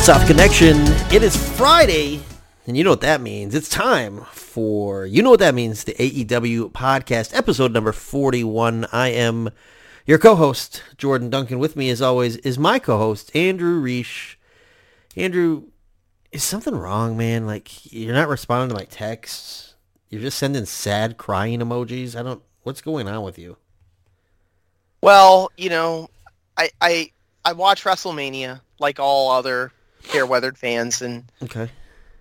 South Connection. It is Friday, and you know what that means. It's time for you know what that means. The AEW podcast, episode number forty-one. I am your co-host Jordan Duncan. With me, as always, is my co-host Andrew Riche. Andrew, is something wrong, man? Like you're not responding to my texts. You're just sending sad crying emojis. I don't. What's going on with you? Well, you know, I I I watch WrestleMania like all other fair weathered fans, and Okay.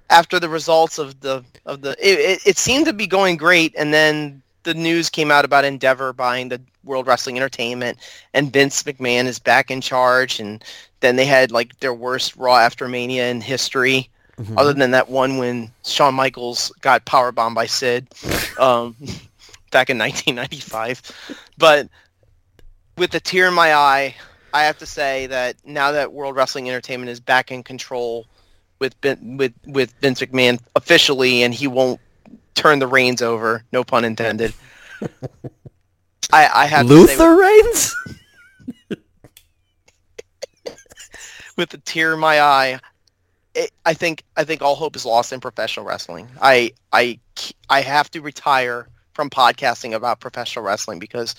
after the results of the of the it, it, it seemed to be going great, and then the news came out about Endeavor buying the World Wrestling Entertainment, and Vince McMahon is back in charge, and then they had like their worst Raw after Mania in history. Mhm. Other than that one when Shawn Michaels got power powerbombed by Sid um, back in 1995. But with a tear in my eye, I have to say that now that World Wrestling Entertainment is back in control with Vin- with with Vince McMahon officially, and he won't turn the reins over. No pun intended. I, I have Luther Reigns. with a tear in my eye, it, I think I think all hope is lost in professional wrestling. I I I have to retire from podcasting about professional wrestling because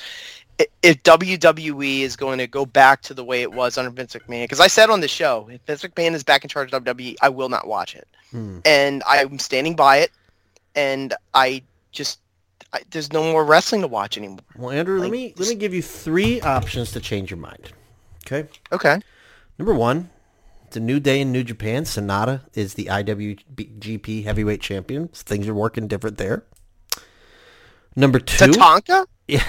if WWE is going to go back to the way it was under Vince McMahon, because I said on the show, if Vince McMahon is back in charge of WWE, I will not watch it, Hmm. and I'm standing by it, and I just I, there's no more wrestling to watch anymore. Well, Andrew, let me let me give you three options to change your mind. Okay. Okay. Number one, it's a new day in New Japan. Sonata is the IWGP Heavyweight Champion. Things are working different there. Number two, Tatanka? yeah,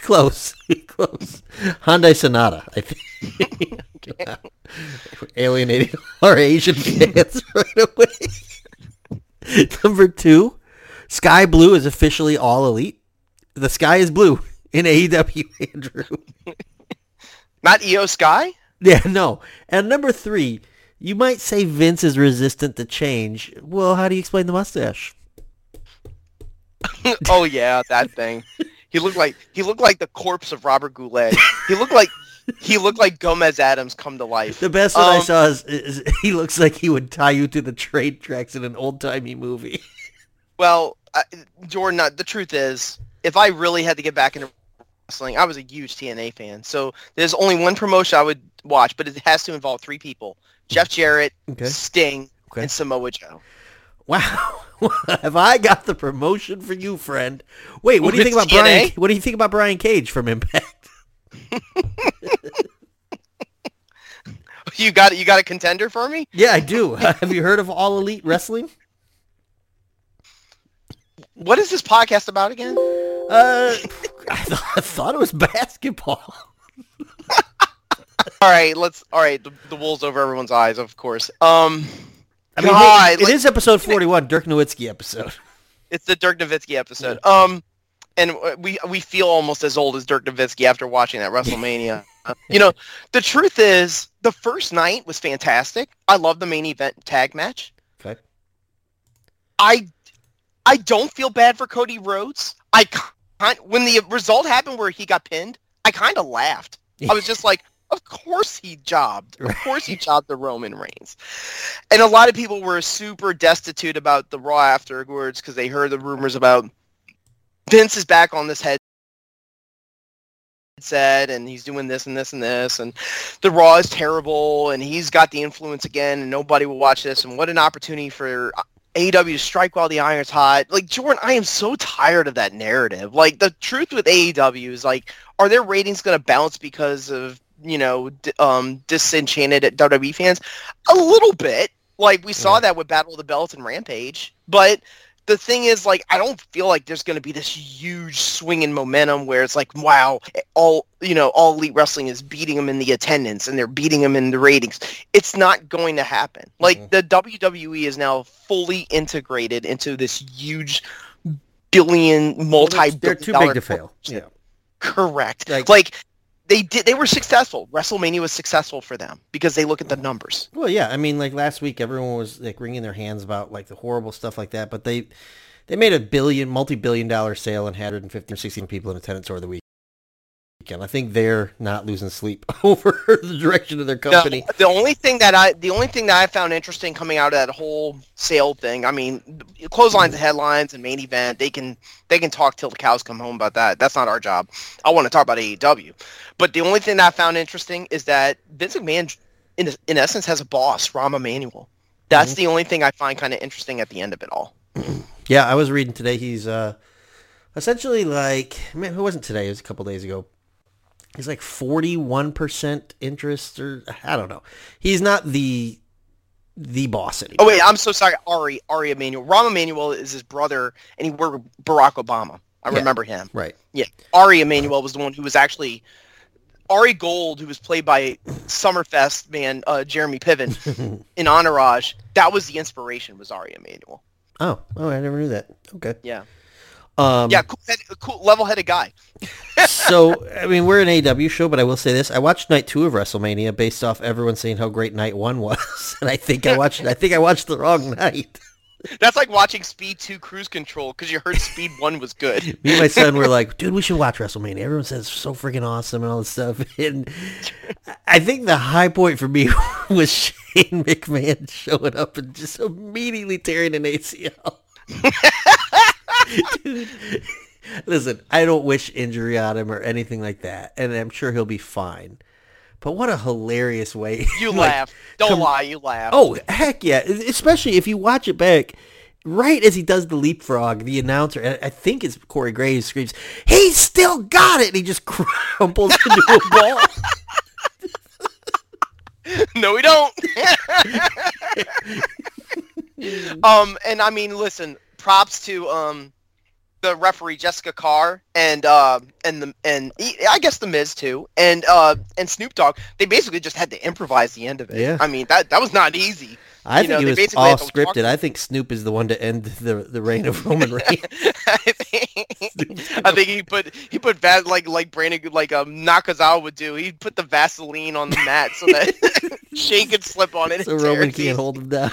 close, close. Hyundai Sonata, I think. we're Alienating our Asian fans right away. Number two, Skye Blue is officially all elite. The sky is blue in AEW, Andrew. Not Iyo Sky? Yeah, no. And number three, you might say Vince is resistant to change. Well, how do you explain the mustache? oh yeah, that thing. He looked like he looked like the corpse of Robert Goulet. He looked like he looked like Gomez Addams come to life. The best one I Um, saw is, is he looks like he would tie you to the train tracks in an old timey movie. Well, I, Jordan, the truth is, if I really had to get back into wrestling, I was a huge TNA fan. So there's only one promotion I would watch, but it has to involve three people: Jeff Jarrett, Okay. Sting, Okay. and Samoa Joe. Wow. Have I got the promotion for you, friend? Wait, what do you think about TNA? Brian? What do you think about Brian Cage from Impact? You got you got a contender for me? Yeah, I do. Have you heard of All Elite Wrestling? What is this podcast about again? Uh, I, th- I thought it was basketball. All right, let's. All right, the, the wool's over everyone's eyes, of course. Um, I mean, God, it like- is episode 41, Dirk Nowitzki episode. It's the Dirk Nowitzki episode. Um, and we we feel almost as old as Dirk Nowitzki after watching that WrestleMania. You know, the truth is, the first night was fantastic. I love the main event tag match. Okay. I I don't feel bad for Cody Rhodes. I when the result happened where he got pinned, I kind of laughed. I was just like, of course he jobbed. Of course he jobbed the Roman Reigns. And a lot of people were super destitute about the Raw afterwards because they heard the rumors about Vince is back on this head headset and he's doing this and this and this and the Raw is terrible and he's got the influence again and nobody will watch this and what an opportunity for AEW to strike while the iron's hot. Like Jordan, I am so tired of that narrative. Like the truth with AEW is like, are their ratings going to bounce because of you know d- um, disenchanted at WWE fans? A little bit. Like we saw Yeah. that with Battle of the Belts and Rampage, but the thing is, like, I don't feel like there's going to be this huge swing in momentum where it's like, wow, all you know, all elite wrestling is beating them in the attendance and they're beating them in the ratings. It's not going to happen. Like Mhm. the WWE is now fully integrated into this huge billion, multi. They're too big to fail. Yeah. Correct. Like- Like, they did. They were successful. WrestleMania was successful for them because they look at the numbers. Well, yeah. I mean, like last week, everyone was like wringing their hands about like the horrible stuff like that, but they they made a billion, multi-billion dollar sale and had 150 or 16 people in attendance over the week. Weekend. I think they're not losing sleep over the direction of their company. The, the only thing that I the only thing that I found interesting coming out of that whole sale thing, I mean, clotheslines and headlines and main event, they can they can talk till the cows come home about that. That's not our job. I want to talk about AEW. But the only thing that I found interesting is that Vince McMahon, in in essence, has a boss, Rahm Emanuel. That's mm-hmm. the only thing I find kind of interesting at the end of it all. Yeah, I was reading today. He's uh, essentially like, man, who wasn't today? It was a couple days ago. He's like 41% interest or I don't know. He's not the the boss anymore. Oh wait, I'm so sorry. Ari Ari Emanuel. Rahm Emanuel is his brother and he worked with Barack Obama. I yeah, remember him. Right. Yeah. Ari Emanuel was the one who was actually Ari Gold, who was played by Summerfest man uh, Jeremy Piven in Entourage. That was the inspiration. Was Ari Emanuel. Oh, oh, I never knew that. Okay. Yeah. Um, yeah, cool, cool level-headed guy. so, I mean, we're an AW show, but I will say this: I watched night two of WrestleMania based off everyone saying how great night one was, and I think I watched. I think I watched the wrong night. That's like watching Speed 2 Cruise Control because you heard Speed 1 was good. Me and my son were like, dude, we should watch WrestleMania. Everyone says it's so freaking awesome and all this stuff. And I think the high point for me was Shane McMahon showing up and just immediately tearing an ACL. Dude, listen, I don't wish injury on him or anything like that, and I'm sure he'll be fine. But what a hilarious way! You like, laugh. Don't come, lie. You laugh. Oh heck yeah! Especially if you watch it back. Right as he does the leapfrog, the announcer, I think it's Corey Graves, screams, "He still got it!" And he just crumples into a ball. no, we don't. um, and I mean, listen, props to um the referee Jessica Carr and uh, and the and I guess the Miz too and uh, and Snoop Dogg. They basically just had to improvise the end of it. Yeah. I mean that that was not easy. I you think know, it was all scripted. I think Snoop is the one to end the the reign of Roman Reigns. I, think, I think he put he put vas like like Brandon like um Nakazawa would do. He put the Vaseline on the mat so that Shane could slip on it. So Roman can't hold him down.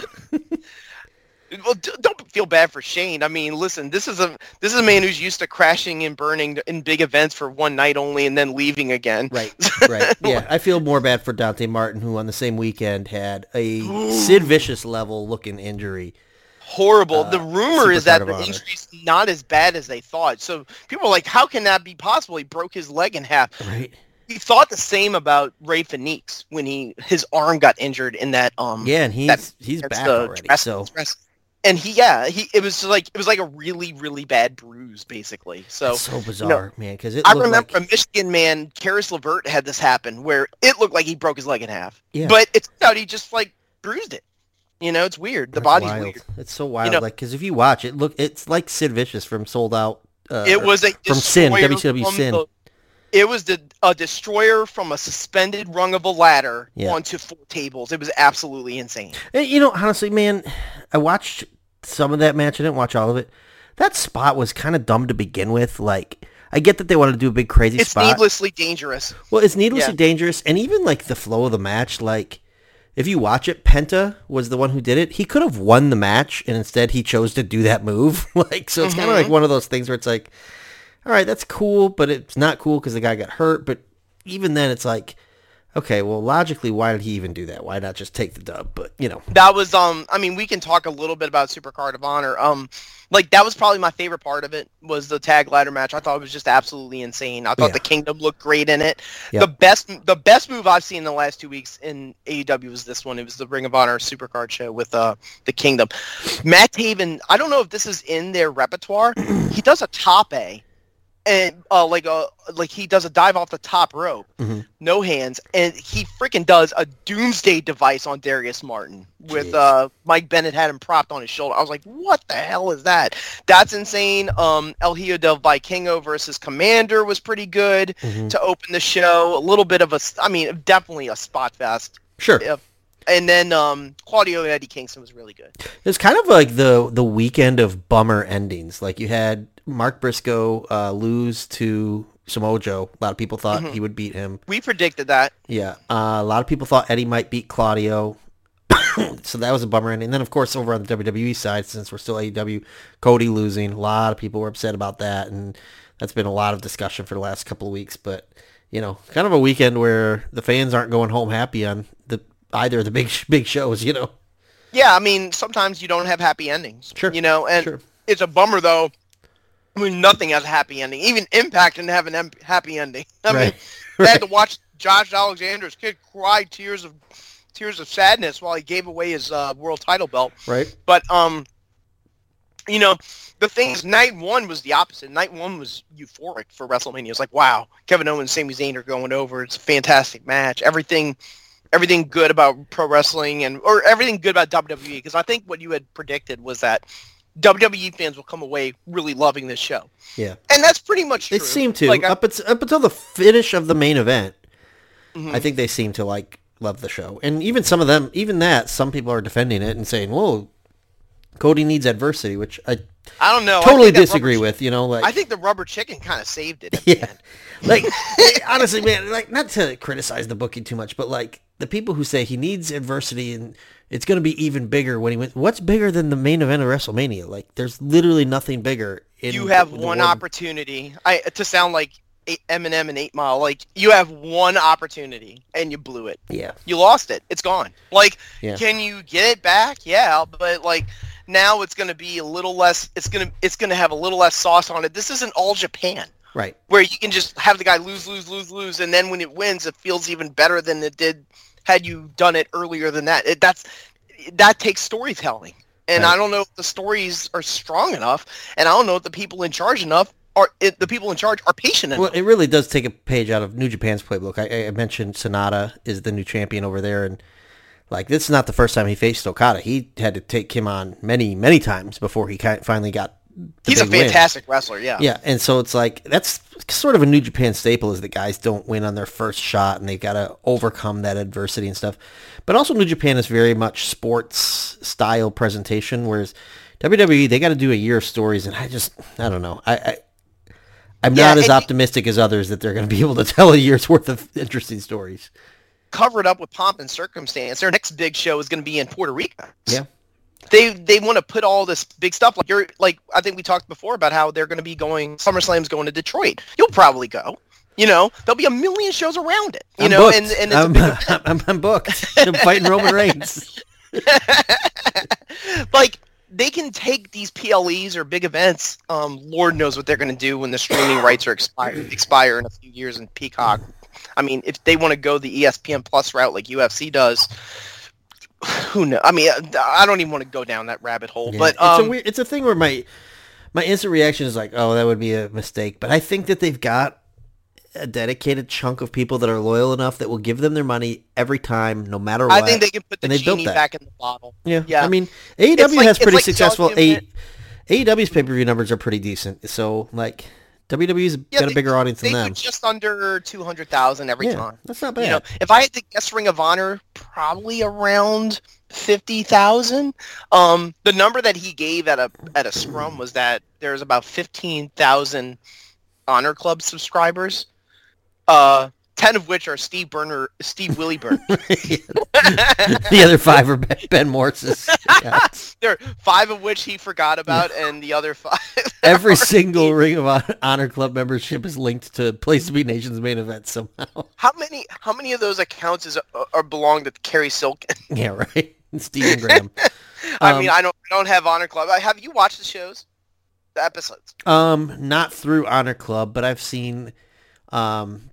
Well, don't feel bad for Shane. I mean, listen, this is a this is a man who's used to crashing and burning in big events for one night only and then leaving again. Right, right. Yeah, I feel more bad for Dante Martin, who on the same weekend had a Sid Vicious level looking injury. Horrible. Uh, the rumor is that the injury's not as bad as they thought. So people are like, how can that be possible? He broke his leg in half. Right he thought the same about Rey Fenix when he his arm got injured in that um yeah and he's that, he's back already so and he yeah he it was like it was like a really really bad bruise basically so That's so bizarre you know, man because i remember like... a michigan man Caris LeVert had this happen where it looked like he broke his leg in half yeah but it's out he just like bruised it you know it's weird the That's body's wild. weird it's so wild you know, like because if you watch it look it's like sid vicious from sold out uh, it was a from sin wcw sin the, it was the, a destroyer from a suspended rung of a ladder yeah. onto four tables. It was absolutely insane. You know, honestly, man, I watched some of that match. I didn't watch all of it. That spot was kind of dumb to begin with. Like, I get that they wanted to do a big crazy it's spot. It's needlessly dangerous. Well, it's needlessly yeah. dangerous, and even like the flow of the match. Like, if you watch it, Penta was the one who did it. He could have won the match, and instead he chose to do that move. like, so it's mm-hmm. kind of like one of those things where it's like, all right, that's cool, but it's not cool because the guy got hurt. But even then, it's like Okay, well, logically, why did he even do that? Why not just take the dub? But you know, that was um. I mean, we can talk a little bit about Super Card of Honor. Um, like that was probably my favorite part of it was the tag ladder match. I thought it was just absolutely insane. I thought yeah. the Kingdom looked great in it. Yep. The best, the best move I've seen in the last two weeks in AEW was this one. It was the Ring of Honor Super Card show with uh the Kingdom. Matt Taven. I don't know if this is in their repertoire. he does a top A and uh, like a uh, like he does a dive off the top rope, mm-hmm. no hands, and he freaking does a doomsday device on Darius Martin with uh, Mike Bennett had him propped on his shoulder. I was like, what the hell is that? That's insane. Um, El Hijo del Vikingo versus Komander was pretty good mm-hmm. to open the show. A little bit of a, I mean, definitely a spot fest. Sure. and then um, Claudio and Eddie Kingston was really good. It's kind of like the the weekend of bummer endings. Like you had Mark Briscoe uh, lose to Samoa Joe. A lot of people thought mm-hmm. he would beat him. We predicted that. Yeah. Uh, a lot of people thought Eddie might beat Claudio. so that was a bummer. And then, of course, over on the WWE side, since we're still AEW, Cody losing. A lot of people were upset about that. And that's been a lot of discussion for the last couple of weeks. But you know, kind of a weekend where the fans aren't going home happy on the either of the big big shows. You know. Yeah, I mean, sometimes you don't have happy endings. Sure. You know, and Sure. it's a bummer though when nothing has a happy ending. Even Impact didn't have an em- happy ending. I mean, Right. they had to watch Josh Alexander's kid cry tears of tears of sadness while he gave away his uh, world title belt. Right. But um, you know, the thing is, night one was the opposite. Night one was euphoric for WrestleMania. It's like, wow, Kevin Owens, Sami Zayn are going over. It's a fantastic match. Everything, everything good about pro wrestling and or everything good about WWE. Because I think what you had predicted was that WWE fans will come away really loving this show, Yeah. and that's pretty much true. They seem to Like, up, until, up until the finish of the main event. Mhm. I think they seem to like love the show, and even some of them, even that, some people are defending it and saying, "Whoa, Cody needs adversity," which I I don't know. Totally disagree with. You know, like I think the rubber chicken kind of saved it. At the yeah, end. like honestly, man, like not to criticize the booking too much, but like the people who say he needs adversity and it's going to be even bigger when he wins. What's bigger than the main event of WrestleMania? Like, there's literally nothing bigger. In you have the one world. opportunity. I to sound like eight, Eminem and Eight Mile. Like you have one opportunity and you blew it. Yeah, You lost it. It's gone. Like, Yeah. can you get it back? Yeah, but like now it's going to be a little less. It's gonna it's gonna have a little less sauce on it. This isn't all Japan right. where you can just have the guy lose, lose, lose, lose, and then when it wins, it feels even better than it did had you done it earlier than that. It, that's that takes storytelling, and Right. I don't know if the stories are strong enough, and I don't know if the people in charge enough are it, the people in charge are patient enough. Well, it really does take a page out of New Japan's playbook. I, I mentioned Sonata is the new champion over there, and like this is not the first time he faced Okada. He had to take him on many, many times before he finally got. He's a big win. fantastic wrestler. Yeah. Yeah, and so it's like that's sort of a New Japan staple is that guys don't win on their first shot and they've got to overcome that adversity and stuff. But also New Japan is very much sports style presentation, whereas WWE they got to do a year of stories, and I just I don't know I. I I'm Yeah, not as optimistic as others that they're going to be able to tell a year's worth of interesting stories. Cover it up with pomp and circumstance. Their next big show is going to be in Puerto Rico. Yeah. They they want to put all this big stuff like you're like I think we talked before about how they're going to be going SummerSlam's going to Detroit. You'll probably go. You know, there'll be a million shows around it. You I'm know, booked. and and I'm, big. I'm, I'm booked. I'm fighting Roman Reigns. like they can take these PLEs or big events. Um, Lord knows what they're going to do when the streaming rights are expire expire in a few years in Peacock. I mean, if they want to go the ESPN Plus route like UFC does, who knows? I mean, I don't even want to go down that rabbit hole. Yeah, but it's um, a weird, it's a thing where my my instant reaction is like, oh, that would be a mistake. But I think that they've got a dedicated chunk of people that are loyal enough that will give them their money every time, no matter what. I think they can put the and genie that. back in the bottle. yeah, yeah. I mean, AEW like- has pretty like successful. A AEW's pay per view numbers are pretty decent. So like WWE's Yeah, got a bigger audience They than them. just under two hundred thousand every yeah, time. that's not bad. You know, if I had to guess Ring of Honor, probably around fifty thousand. Um, the number that he gave at a at a scrum was that there's about fifteen thousand Honor Club subscribers. Uh, ten of which are Steve Burner, Steve Willie Burner. the other five are Ben, ben Morse's. Yeah. there, five of which he forgot about, and the other five. Every single Steve- Ring of Honor Club membership is linked to Place to Be Nation's main event somehow. How many? How many of those accounts is are belong to Kerry Silken? yeah, right. Stephen Graham. I Um, mean, I don't, I don't have Honor Club. I- Have you watched the shows, the episodes? Um, not through Honor Club, but I've seen. Um,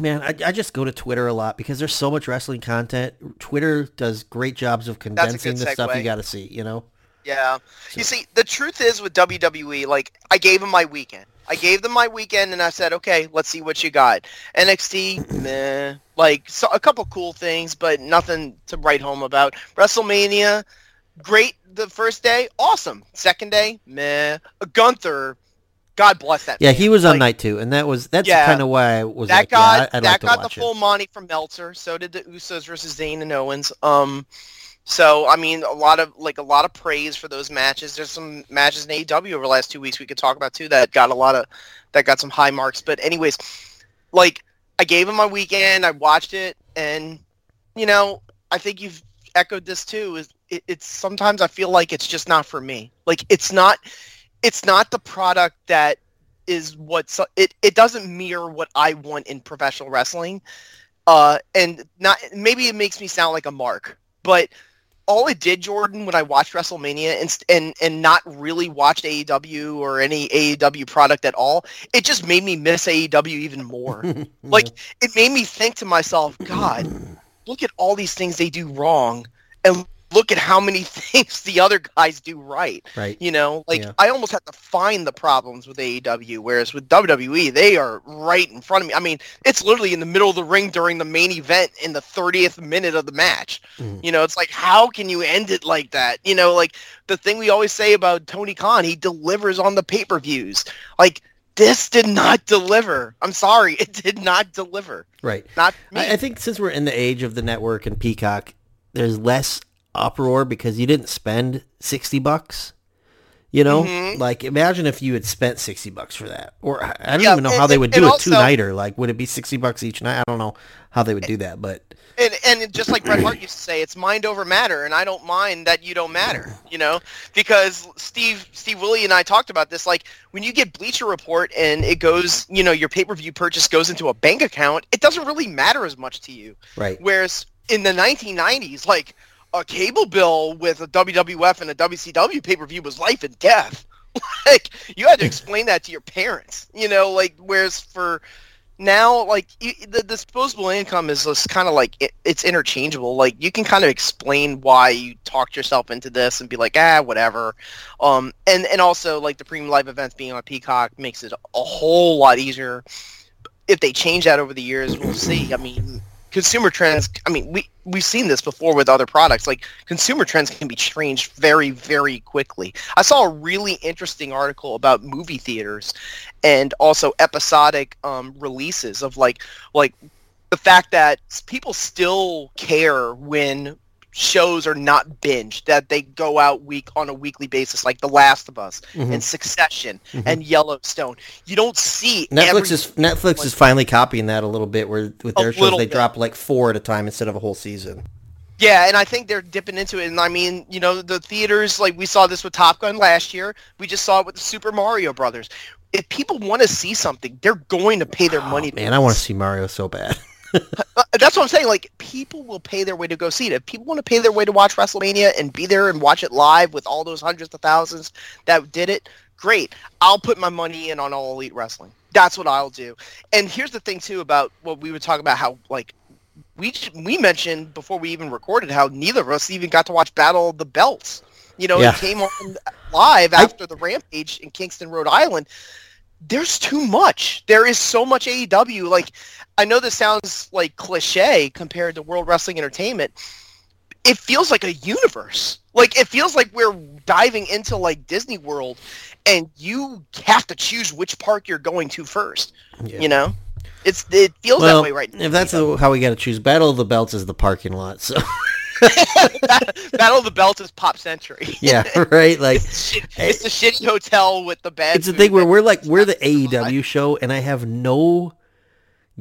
man, I, I just go to Twitter a lot because there's so much wrestling content. Twitter does great jobs of condensing the stuff you got to see. You know. Yeah. You see, the truth is with WWE, like I gave them my weekend. I gave them my weekend, and I said, okay, let's see what you got. NXT, meh. Like so, a couple cool things, but nothing to write home about. WrestleMania, great. The first day, awesome. Second day, meh. Gunther, God bless that. Yeah, man. he was on Like, night two, and that was that's Yeah. kind of why I was that like, got yeah, I, that like got the full it. money from Meltzer. So did the Usos versus Zayn and Owens. Um, so I mean, a lot of like a lot of praise for those matches. There's some matches in AEW over the last two weeks we could talk about too that got a lot of that got some high marks. But anyways, like I gave him my weekend. I watched it, and you know, I think you've echoed this too. Is it, it's sometimes I feel like it's just not for me. Like it's not, it's not the product that is what so- it it doesn't mirror what I want in professional wrestling. Uh, and not maybe it makes me sound like a mark, but all it did, Jordan, when I watched WrestleMania and and and not really watched AEW or any AEW product at all, it just made me miss AEW even more. like it made me think to myself, God, look at all these things they do wrong, and look at how many things the other guys do right. Right. You know, like Yeah. I almost have to find the problems with AEW, whereas with WWE, they are right in front of me. I mean, it's literally in the middle of the ring during the main event in the 30th minute of the match. Mhm. You know, it's like, how can you end it like that? You know, like the thing we always say about Tony Khan, he delivers on the pay-per-views. Like, this did not deliver. I'm sorry, it did not deliver. Right. Not me. I, I think since we're in the age of the network and Peacock, there's less uproar because you didn't spend sixty bucks. You know, Mhm. like imagine if you had spent sixty bucks for that, or I don't Yeah, even know and- how they would do a also- two nighter. Like, would it be sixty bucks each night? I don't know how they would do that, but and and just like Bret Hart used to say, it's mind over matter, and I don't mind that you don't matter, you know, because Steve Steve Willie and I talked about this. Like when you get Bleacher Report and it goes, you know, your pay per view purchase goes into a bank account, it doesn't really matter as much to you. right, Whereas in the 1990s, like a cable bill with a WWF and a WCW pay per view was life and death. like you had to explain that to your parents, you know. Like whereas for now, like the disposable income is just kind of like it, it's interchangeable. Like you can kind of explain why you talked yourself into this and be like, ah, whatever. Um, and and also like the premium live events being on Peacock makes it a whole lot easier. If they change that over the years, we'll see. I mean, consumer trends i mean we we've seen this before with other products. Like consumer trends can be changed very very quickly. I saw a really interesting article about movie theaters and also episodic um, releases of like like the fact that people still care when shows are not binged that they go out week on a weekly basis like the last of us Mhm. and succession Mhm. and yellowstone you don't see Netflix is Netflix is finally copying that a little bit. Where with their shows they bit. drop like four at a time instead of a whole season. Yeah, and I think they're dipping into it. And I mean, you know, the theaters, like we saw this with Top Gun last year. We just saw it with the Super Mario Brothers. If people want to see something, they're going to pay their money. Oh, man, I want to see Mario so bad. That's what I'm saying. Like, people will pay their way to go see it. If people want to pay their way to watch WrestleMania and be there and watch it live with all those hundreds of thousands that did it, great. I'll put my money in on All Elite Wrestling. That's what I'll do. And here's the thing too about what we were talking about. How like we we mentioned before we even recorded how neither of us even got to watch Battle of the Belts. You know, Yeah. it came on live after the Rampage in Kingston, Rhode Island. There's too much. There is so much AEW. Like, I know this sounds like cliche compared to World Wrestling Entertainment. It feels like a universe. Like it feels like we're diving into like Disney World, and you have to choose which park you're going to first. Yeah. You know, it's it feels well, that way right now. if that's the- how we got to choose, Battle of the Belts is the parking lot. So Battle of the Belt is Pop Century. yeah, right. Like it's, shit- it's the shitty hotel with the bed. it's the thing where we're like we're the AEW show, and I have no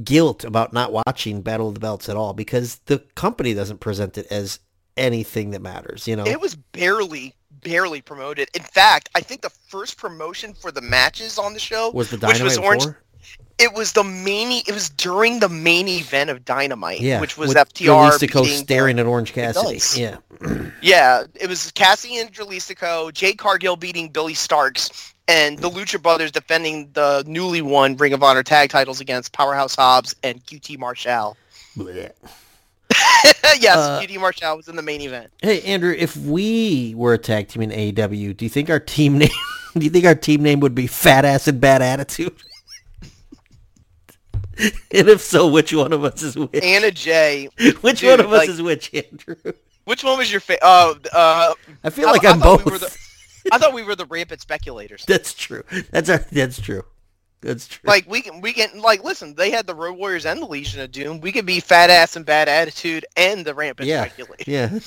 guilt about not watching Battle of the Belts at all because the company doesn't present it as anything that matters. You know, It was barely, barely promoted. In fact, I think the first promotion for the matches on the show was the which Dynamite was Orange- before? It was the main. It was during the main event of Dynamite, Yeah, which was with FTR Jalisco staring at Orange Cassidy. Yeah, Yeah, it was Cassie and Jalisco, Jade Cargill beating Billie Starkz, and the Lucha Brothers defending the newly won Ring of Honor tag titles against Powerhouse Hobbs and QT Marshall. Yes, Uh, QT Marshall was in the main event. Hey Andrew, if we were a tag team in AEW, do you think our team name? Do you think our team name would be Fat Ass and Bad Attitude? and if so, which one of us is which? Anna Jay. which dude, one of us like- is which, Andrew? Which one was your favorite? Oh, uh, I feel like I I'm thought both. we were the- I thought we were the rampant speculators. That's true. That's our. That's true. That's true. Like we can, we can, like listen. They had the Road Warriors and the Legion of Doom. We could be fat ass and bad attitude and the rampant Yeah. speculator. yeah.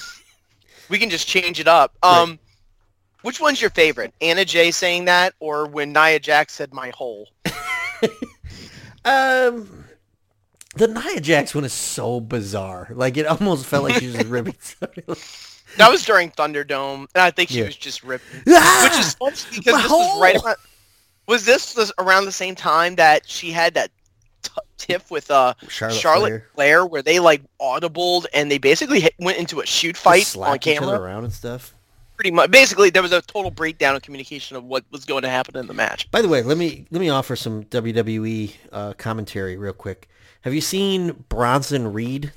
We can just change it up. Um, which one's your favorite? Anna Jay saying that, or when Nia Jax said "my hole"? Um, the Nia Jax one is so bizarre. Like it almost felt like she was ripping somebody. That was during Thunderdome, and I think she Yeah. was just ripping. Ah! Which is funny because my this was right around. Was this was around the same time that she had that t- tiff with uh Charlotte, Charlotte Flair. Flair, where they like audibled and they basically hit, went into a shoot fight on camera? around and stuff. Pretty much. Basically, there was a total breakdown of communication of what was going to happen in the match. By the way, let me let me offer some WWE uh, commentary real quick. Have you seen Bronson Reed?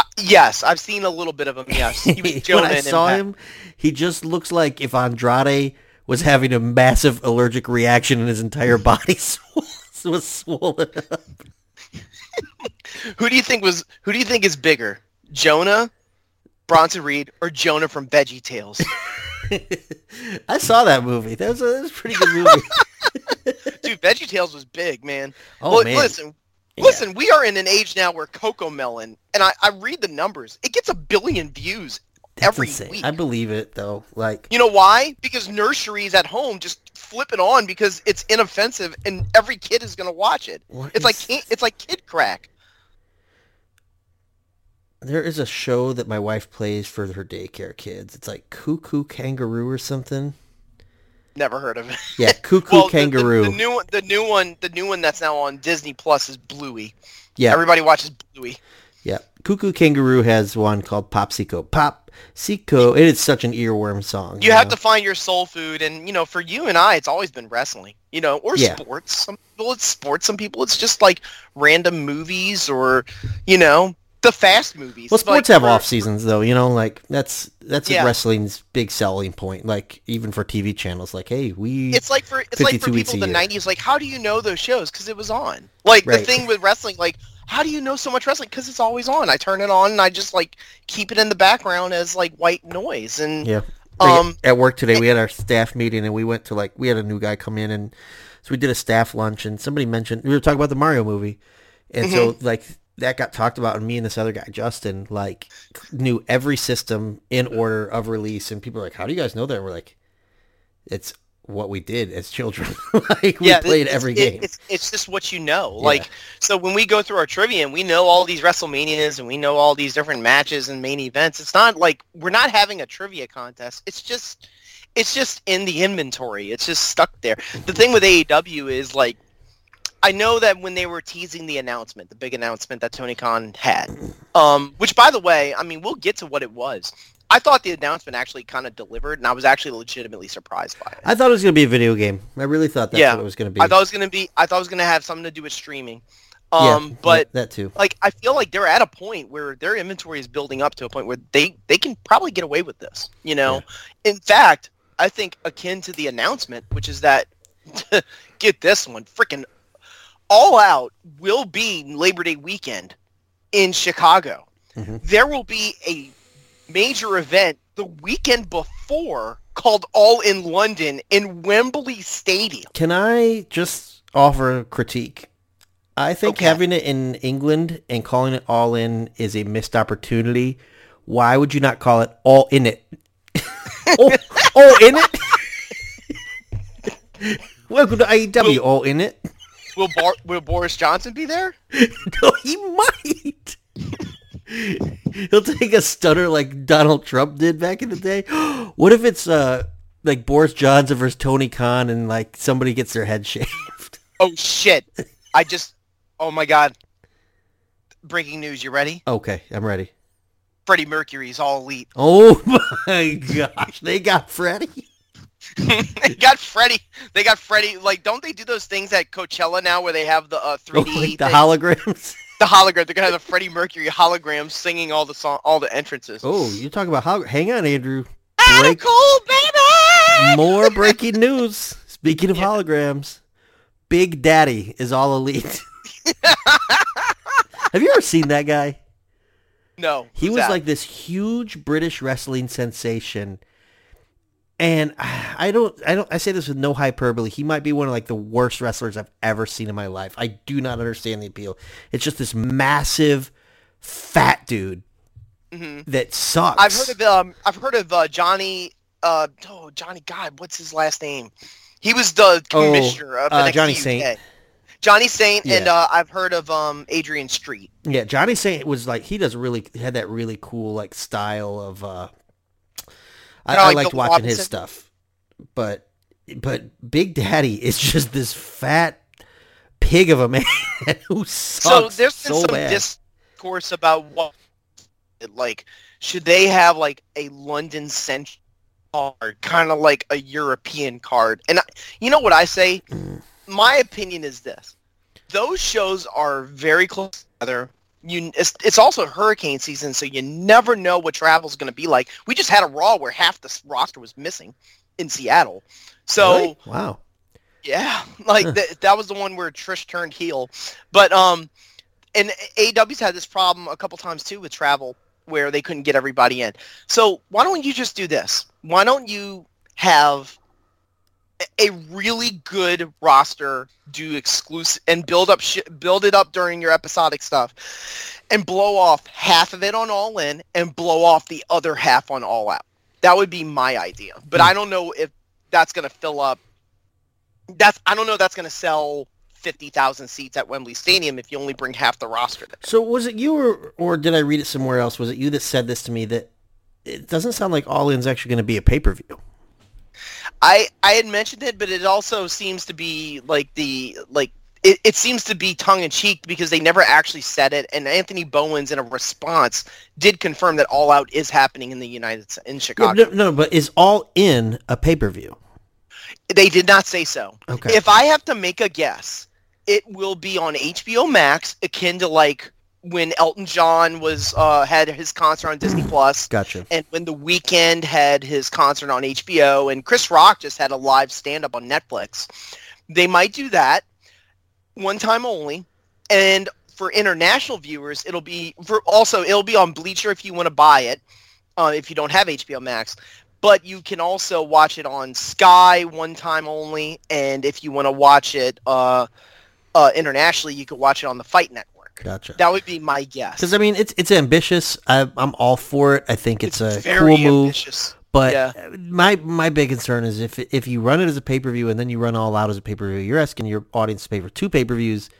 Uh, yes, I've seen a little bit of him. Yes, when I saw him, he just looks like if Andrade was having a massive allergic reaction and his entire body was swollen up. Who do you think was? Who do you think is bigger, Jonah, Bronson Reed, or Jonah from Veggie Tales? I saw that movie. That was a, that was a pretty good movie. Dude, Veggie Tales was big, man. Oh Well, man, listen, Yeah. listen. We are in an age now where Cocomelon, and I, I read the numbers. It gets a billion views That's every insane. week. I believe it though. Like You know why? Because nurseries at home just flip it on because it's inoffensive and every kid is gonna watch it. what It's like is- ki- it's like kid crack. there is a show that my wife plays for her daycare kids. It's like Koo Koo Kanga Roo or something. Never heard of it. Yeah, Cuckoo well, the- the- Kangaroo. The, new one, the new one, the new one that's now on Disney Plus is Bluey. yeah, Everybody watches Bluey. Koo Koo Kanga Roo has one called Popsico. Pop Sico. It is such an earworm song. You have know? to find your soul food, and you know, for you and I, it's always been wrestling. You know, or Yeah. sports. Some people it's sports. Some people it's just like random movies, or you know, the fast movies. Well, Like, sports have off seasons though. You know, like that's that's Yeah. wrestling's big selling point. Like even for TV channels, like hey, we It's like for it's like 52 for weeks people in the '90s. Like, how do you know those shows? Because it was on. Like the thing with wrestling, like how do you know so much wrestling? Because it's always on. I turn it on and I just like keep it in the background as like white noise. And yeah. Um, at work today, we had our staff meeting and we went to like we had a new guy come in and so we did a staff lunch and somebody mentioned we were talking about the Mario movie, and so Mm-hmm. like that got talked about and me and this other guy Justin like knew every system in order of release and people are like, how do you guys know that? And we're like, it's what we did as children. like we yeah, played it's- every it- game. It's it's just what you know. Like so when we go through our trivia and we know all these WrestleManias and we know all these different matches and main events, it's not like we're not having a trivia contest. It's just it's just in the inventory. It's just stuck there. The thing with AEW is like I know that when they were teasing the announcement, the big announcement that Tony Khan had, um, which by the way, I mean we'll get to what it was. I thought the announcement actually kind of delivered, and I was actually legitimately surprised by it. I thought it was gonna be a video game. I really thought that's Yeah. what it was gonna be. I thought it was gonna be. I thought it was gonna have something to do with streaming. Yeah, Um, but that too. like, I feel like they're at a point where their inventory is building up to a point where they they can probably get away with this. You know, in fact, I think akin to the announcement, which is that get this one, freaking All Out will be Labor Day weekend in Chicago. Mhm. There will be a major event the weekend before called All in London in Wembley Stadium. Can I just offer a critique? I think Okay. having it in England and calling it all in is a missed opportunity. Why would you not call it all in it? oh, all in it? Welcome to AEW, all in it. Will, Bar- will Boris Johnson be there? No, he might. He'll take a stutter like Donald Trump did back in the day. What if it's uh like Boris Johnson versus Tony Khan and like somebody gets their head shaved? Oh shit! I just. Oh my god! Breaking news. You ready? Okay, I'm ready. Freddie Mercury's all elite. Oh my gosh, they got Freddie. they got Freddie. They got Freddie. Like, don't they do those things at Coachella now where they have the uh, 3D, Oh, like the holograms. The hologram? They're gonna have the Freddie Mercury hologram singing all the song, all the entrances. Oh, you talk about hol- Hang on, Andrew. Break- cool baby. More breaking news. Speaking of Yeah. holograms, Big Daddy is all elite. Have you ever seen that guy? No, He was that? like this huge British wrestling sensation. And I don't, I don't, I say this with no hyperbole. He might be one of like the worst wrestlers I've ever seen in my life. I do not understand the appeal. It's just this massive, fat dude Mhm. that sucks. I've heard of um, I've heard of uh, Johnny. Uh, oh, Johnny God, what's his last name? He was the Oh, commissioner of uh, Johnny UK. Saint. Johnny Saint, and uh, I've heard of um, Adrian Street. Yeah, Johnny Saint was like he does really had that really cool like style of. uh I, I like liked watching his stuff, but but Big Daddy is just this fat pig of a man who sucks So there's been so some bad. discourse about what, like, should they have like a London centric card, kind of like a European card? And I, you know what I say? Mm. My opinion is this: those shows are very close together. You, it's, it's also hurricane season, so you never know what travel's going to be like. We just had a Raw where half the roster was missing in Seattle, so. Really? wow. Yeah, like th- that was the one where Trish turned heel, but um, and AEW's had this problem a couple times too with travel where they couldn't get everybody in. So why don't you just do this? Why don't you have a- really good roster do exclusive and build up sh- build it up during your episodic stuff and blow off half of it on all in and blow off the other half on all out that would be my idea but Hmm. i don't know if that's going to fill up that's i don't know if that's going to sell 50,000 seats at Wembley Stadium if you only bring half the roster there. So was it you or, or did I read it somewhere else? Was it you that said this to me that it doesn't sound like All In's actually going to be a pay-per-view? I I had mentioned it, but it also seems to be like the like it, it seems to be tongue in cheek because they never actually said it. And Anthony Bowens, in a response, did confirm that All Out is happening in the United in Chicago. no, no, but is All In a pay-per-view? They did not say so. Okay. If I have to make a guess, it will be on HBO Max, akin to like when Elton John was uh, had his concert on Disney Plus. Gotcha. and when the Weeknd had his concert on HBO and Chris Rock just had a live stand up on Netflix. They might do that one time only. And for international viewers, it'll be for also it'll be on Bleacher if you want to buy it, uh, if you don't have HBO Max. But you can also watch it on Sky one time only, and if you want to watch it uh, uh, internationally, you can watch it on the Fight Network. Gotcha. That would be my guess. Because I mean, it's it's ambitious. I, I'm all for it. I think it's, a very cool move. ambitious. But Yeah. my my big concern is if if you run it as a pay per view and then you run all out as a pay per view, you're asking your audience to pay for two pay per views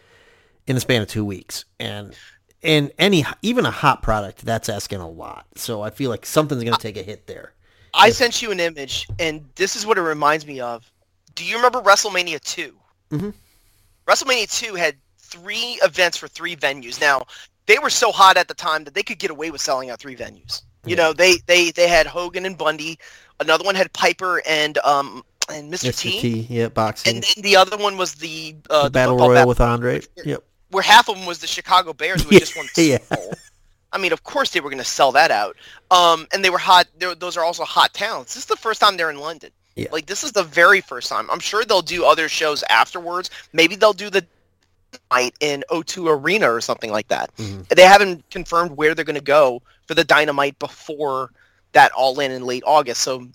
in the span of two weeks, and and any even a hot product that's asking a lot. So I feel like something's gonna take a hit there. I sent you an image, and this is what it reminds me of. Do you remember WrestleMania 2? Mhm. WrestleMania 2 had three events for three venues. Now, they were so hot at the time that they could get away with selling out three venues. You know, they, they, they had Hogan and Bundy. Another one had Piper and um and Mr. Mr. T. T, yeah, boxing, And then the other one was the, uh, the battle royal battle, with Andre. Yep. where half of them was the Chicago Bears who just won the Yeah. Bowl. I mean, of course they were going to sell that out. Um, and they were hot. they Those are also hot towns. This is the first time they're in London. Yeah. Like this is the very first time. I'm sure they'll do other shows afterwards. Maybe they'll do the night in O2 Arena or something like that. Mhm. They haven't confirmed where they're going to go for the Dynamite before that All In in late August. So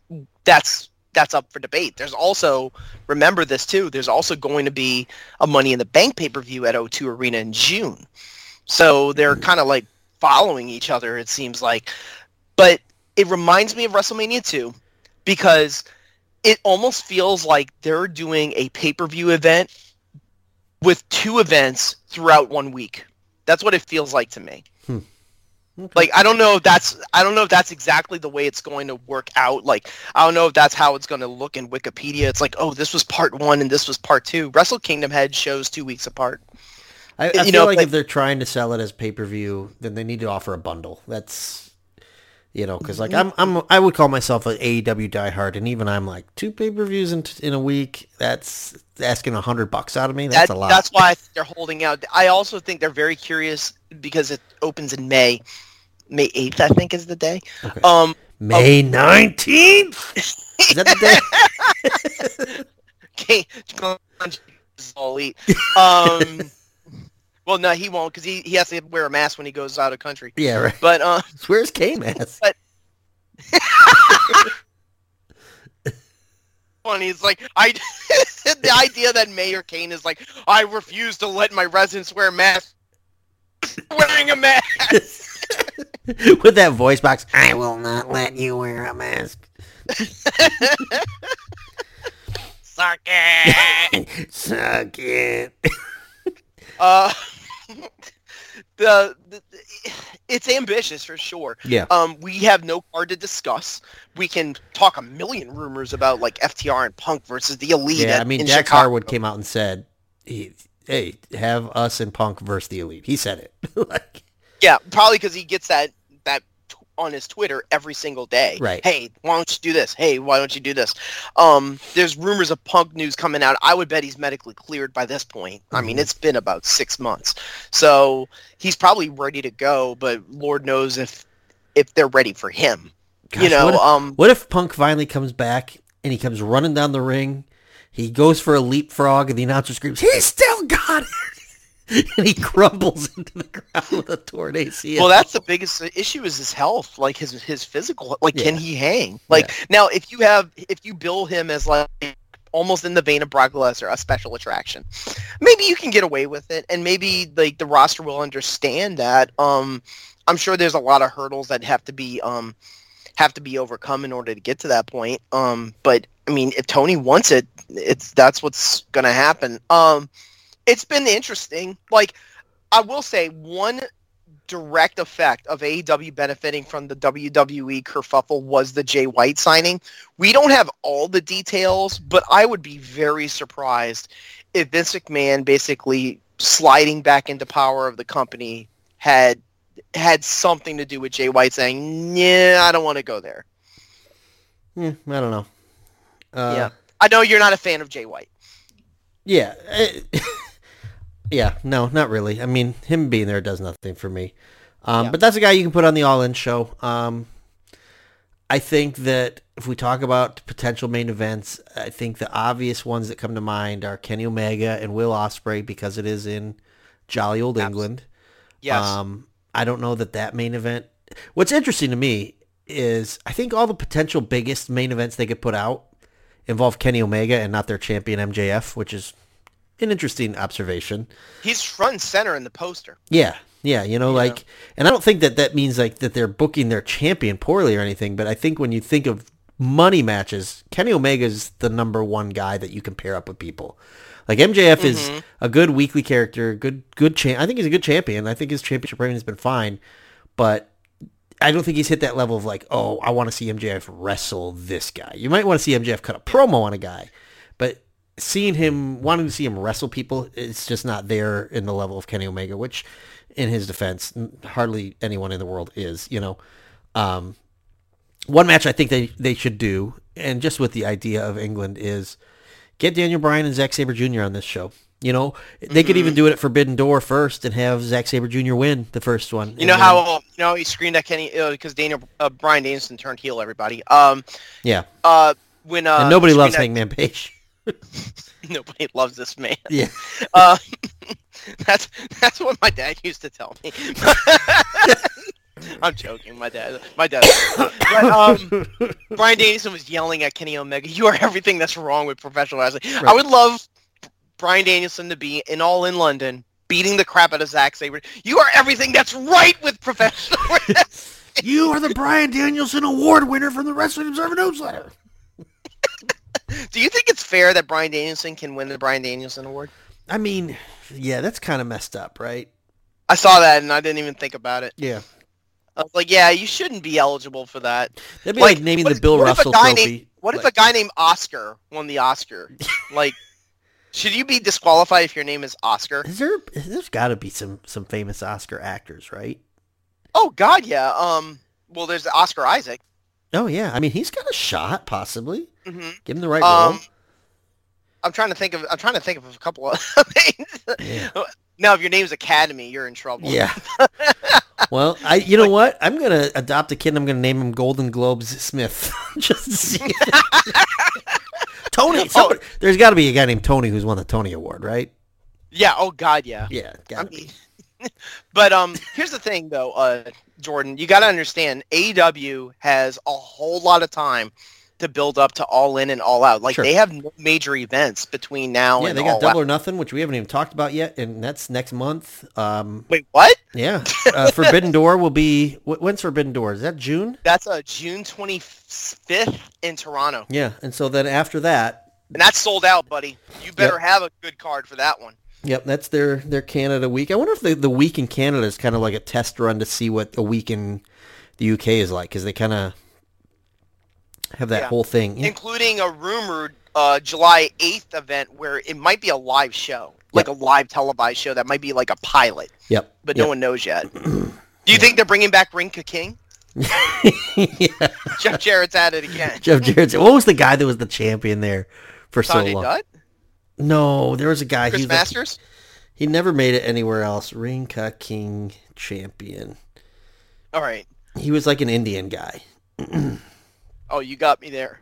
that's that's up for debate. There's also remember this too. There's also going to be a Money in the Bank pay per view at O2 Arena in June. So they're kind of like following each other. It seems like, but it reminds me of WrestleMania 2 because it almost feels like they're doing a pay per view event with two events throughout one week. That's what it feels like to me. Hmm. Okay. Like I don't know if that's I don't know if that's exactly the way it's going to work out. Like I don't know if that's how it's going to look in Wikipedia. It's like, oh, this was part one and this was part two. Wrestle Kingdom had shows two weeks apart. I, I you feel know, like but- if they're trying to sell it as pay per view, then they need to offer a bundle. That's you know, because like I'm I'm I would call myself an AEW diehard, and even I'm like two pay per views in in a week. That's asking a hundred bucks out of me. That's That- a lot. That's why I think they're holding out. I also think they're very curious because it opens in May. May 8th, I think, is the day. Okay. Um, May nineteenth. Is that the day? okay, all. Um, well, no, he won't because he, he has to wear a mask when he goes out of country. yeah, right. But uh, Where's Kane mask? funny. It's like I the idea that Mayor Kane is like, I refuse to let my residents wear masks. Wearing a mask. With that voice box, I will not let you wear a mask. Suck it. Suck it. Uh, the, the it's ambitious for sure. Yeah. Um, we have no card to discuss. We can talk a million rumors about like FTR and Punk versus the Elite. Yeah, at- I mean, Dax Chicago. Harwood came out and said, he, "Hey, have us and Punk versus the Elite." He said it. like, Yeah, probably because he gets that on his Twitter every single day. Right. Hey, why don't you do this? Hey, why don't you do this? Um, there's rumors of Punk news coming out. I would bet he's medically cleared by this point. I mean, Mhm. it's been about six months, so he's probably ready to go. But Lord knows if if they're ready for him. you know, what if, um, what if Punk finally comes back and he comes running down the ring? He goes for a leapfrog, and the announcer screams, "He's still got it!" and he crumbles into the ground with a torn ACL. Well, that's the biggest issue is his health, like his his physical. Like, can he hang? Like now, if you have if you bill him as like almost in the vein of Brock Lesnar, a special attraction, maybe you can get away with it, and maybe like the roster will understand that. Um, I'm sure there's a lot of hurdles that have to be um have to be overcome in order to get to that point. Um, but I mean, if Tony wants it, it's that's what's gonna happen. Um, it's been interesting. Like, I will say one direct effect of AEW benefiting from the WWE kerfuffle was the Jay White signing. We don't have all the details, but I would be very surprised if Vince McMahon basically sliding back into power of the company had had something to do with Jay White saying, "Yeah, I don't want to go there." Hmm, I don't know. Uh, yeah, I know you're not a fan of Jay White. Yeah. yeah, no, not really. I mean, him being there does nothing for me. Um, Yeah. But that's a guy you can put on the All In show. Um, I think that if we talk about potential main events, I think the obvious ones that come to mind are Kenny Omega and Will Ospreay because it is in jolly old Abs- England. Yes. Um, I don't know that that main event. What's interesting to me is I think all the potential biggest main events they could put out involve Kenny Omega and not their champion MJF, which is an interesting observation. He's front center in the poster. Yeah, yeah, you know, Yeah. like, and I don't think that that means like that they're booking their champion poorly or anything, but I think when you think of money matches, Kenny Omega is the number one guy that you can pair up with people. Like MJF is Mhm. a good weekly character, good good champ. I think he's a good champion. I think his championship reign has been fine, but I don't think he's hit that level of like, oh, I want to see MJF wrestle this guy. You might want to see MJF cut a promo on a guy, seeing him, wanting to see him wrestle people, it's just not there in the level of Kenny Omega, which, in his defense, hardly anyone in the world is. You know, um, one match I think they they should do, and just with the idea of England is get Daniel Bryan and Zack Sabre Jr. on this show. You know, they could even do it at Forbidden Door first and have Zack Sabre Jr. win the first one. You know then- how uh, you know he screamed at Kenny because Daniel uh, Bryan Danielson turned heel. Everybody. Um. Yeah, Uh. When uh. and nobody loves screamed Hangman Page. Nobody loves this man. Yeah. Uh. that's that's what my dad used to tell me. I'm joking. My dad. My dad. But um, Bryan Danielson was yelling at Kenny Omega. You are everything that's wrong with professional wrestling. I would love Bryan Danielson to be in All in London, beating the crap out of Zack Sabre. You are everything that's right with professional wrestling. you are the Bryan Danielson Award winner from the Wrestling Observer newsletter. Do you think it's fair that Bryan Danielson can win the Bryan Danielson Award? I mean, yeah, that's kind of messed up, right? I saw that and I didn't even think about it. Yeah. I was like, yeah, you shouldn't be eligible for that. That'd be Like, like, naming the Bill what if Russell guy trophy. named- What if a guy named Oscar won the Oscar? like, should you be disqualified if your name is Oscar? Is there? There's got to be some some famous Oscar actors, right? Oh God, yeah. Um, well, there's Oscar Isaac. Oh yeah, I mean he's got a shot, possibly. Hmm Give him the right Um, role. I'm trying to think of. I'm trying to think of a couple of things. Yeah. Now, if your name's Academy, you're in trouble. Yeah. well, I you know what? I'm gonna adopt a kid. and I'm gonna name him Golden Globes Smith. Just to see. Tony. Somebody, There's got to be a guy named Tony who's won the Tony Award, right? Yeah. Oh God, yeah. Yeah. I Got mean, but um, here's the thing, though, uh, Jordan. You got to understand, AEW has a whole lot of time to build up to All In and All Out. Like Sure. they have no major events between now and Yeah, and they All got Double Out. or Nothing, which we haven't even talked about yet, and that's next month. Um, Wait, what? yeah, uh, Forbidden Door will be when's Forbidden Door? Is that June? That's uh, June 25th in Toronto, Yeah, and so then after that, and that's sold out, buddy. You better have a good card for that one. Yep, that's their their Canada week. I wonder if the the week in Canada is kind of like a test run to see what a week in the UK is like because they kind of have that Yeah. whole thing. Yeah. including a rumored uh, July 8th event where it might be a live show, like a live televised show that might be like a pilot, Yep, but yep. no one knows yet. Do you think they're bringing back Ring Ka King? yeah. Jeff Jarrett's at it again. Jeff Jarrett. What was the guy that was the champion there for so long? Dutt? No, there was a guy. Chris he, was like- Masters? he never made it anywhere else. Ring Ka King champion. All right. He was like an Indian guy. Oh, you got me there.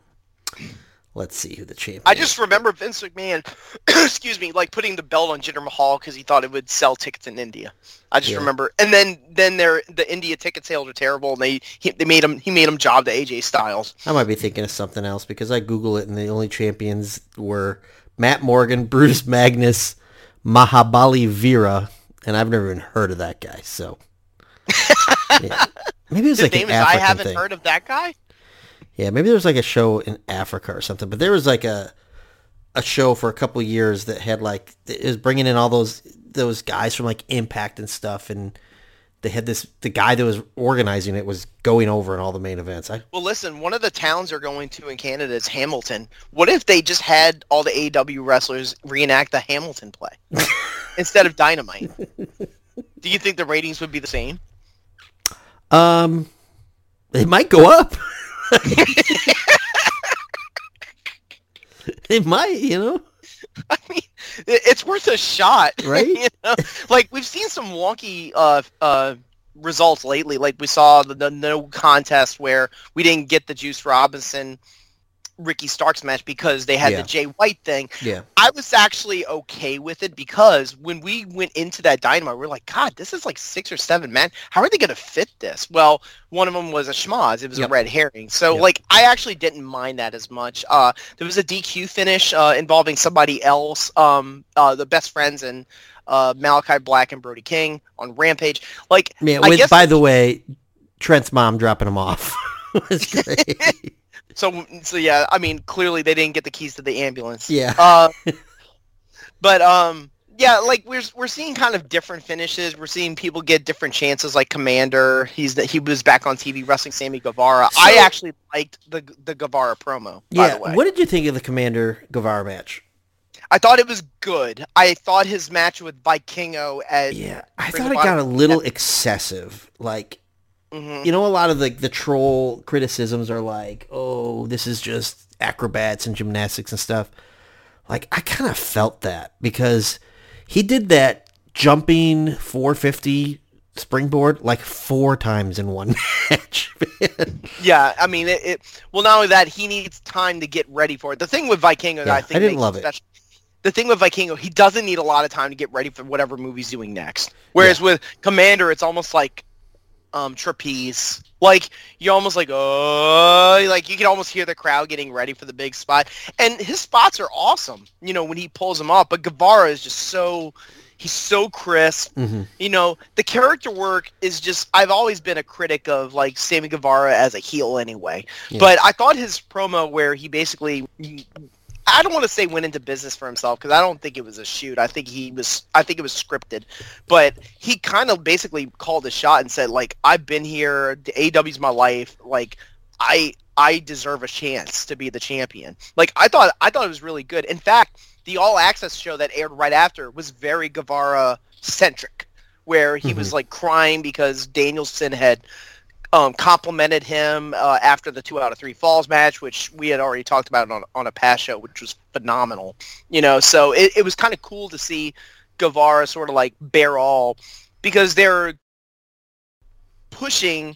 Let's see who the champion. I just remember Vince McMahon, excuse me, like putting the belt on Jinder Mahal because he thought it would sell tickets in India. I just Yeah. remember, and then then their the India ticket sales are terrible, and they he, they made him he made him job to AJ Styles. I might be thinking of something else because I Google it and the only champions were Matt Morgan, Bruce Magnus, Mahabali Veera, and I've never even heard of that guy. So yeah. maybe it was His like an is I haven't thing. heard of that guy. Yeah, maybe there was like a show in Africa or something. But there was like a a show for a couple of years that had like it was bringing in all those those guys from like Impact and stuff, and they had this the guy that was organizing it was going over in all the main events. I Well, listen, one of the towns they're going to in Canada is Hamilton. What if they just had all the AEW wrestlers reenact the Hamilton play instead of Dynamite? Do you think the ratings would be the same? um, it might go up. it might, you know. I mean, it's worth a shot, Right? you know? Like we've seen some wonky uh, uh, results lately. Like we saw the, the no contest where we didn't get the Juice Robinson Ricky Starks match because they had Yeah. the Jay White thing. Yeah, I was actually okay with it because when we went into that dynamite, we are like, God, this is like six or seven men. How are they going to fit this? Well, one of them was a schmoz. It was Yep. a red herring. So, Yep. like, I actually didn't mind that as much. Uh, there was a DQ finish uh, involving somebody else, um, uh, the best friends and uh, Malakai Black and Brody King on Rampage. Like, man. I With, guess- by the way, Trent's mom dropping him off was great. so, so yeah. I mean, clearly they didn't get the keys to the ambulance. yeah, Uh, but um, yeah, like we're we're seeing kind of different finishes. We're seeing people get different chances. Like Komander, he's the, he was back on TV wrestling Sammy Guevara. I actually liked the the Guevara promo. By yeah. the way, What did you think of the Komander Guevara match? I thought it was good. I thought his match with Vikingo at Yeah, I thought it got a little excessive. Like, Mhm. you know, a lot of the the troll criticisms are like, "Oh, this is just acrobats and gymnastics and stuff." Like, I kind of felt that because he did that jumping 450 springboard like four times in one match. Yeah, I mean, it, it. Well, not only that, he needs time to get ready for it. The thing with Vikingo, Yeah, I think I didn't love it. special- The thing with Vikingo, he doesn't need a lot of time to get ready for whatever movie he's doing next. Whereas with Komander, it's almost like um, trapeze. Like you're almost like oh, like you can almost hear the crowd getting ready for the big spot. And his spots are awesome. You know when he pulls them off. But Guevara is just so. He's so crisp Mhm. you know, the character work is just I've always been a critic of like Sammy Guevara as a heel anyway. Yeah. But I thought his promo where he basically I don't want to say went into business for himself because I don't think it was a shoot. I think he was I think it was scripted. But he kind of basically called a shot and said like I've been here, AW's my life, like I I deserve a chance to be the champion. Like I thought I thought it was really good. In fact, the All Access show that aired right after was very Guevara centric, where he mm-hmm. was like crying because Danielson had um, complimented him uh, after the two out of three falls match, which we had already talked about on on a past show, which was phenomenal. You know, so it, it was kind of cool to see Guevara sort of like bear all because they're pushing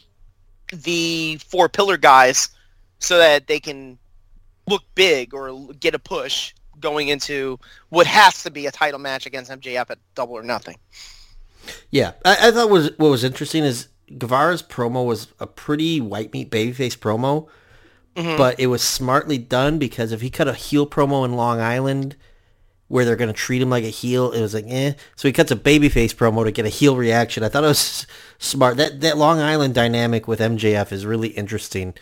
the four pillar guys so that they can look big or get a push going into what has to be a title match against MJF at Double or Nothing. Yeah, I, I thought was what was interesting is Guevara's promo was a pretty white meat babyface promo, Mhm. but it was smartly done because if he cut a heel promo in Long Island where they're going to treat him like a heel, it was like eh. So he cuts a babyface promo to get a heel reaction. I thought it was smart. That that Long Island dynamic with MJF is really interesting.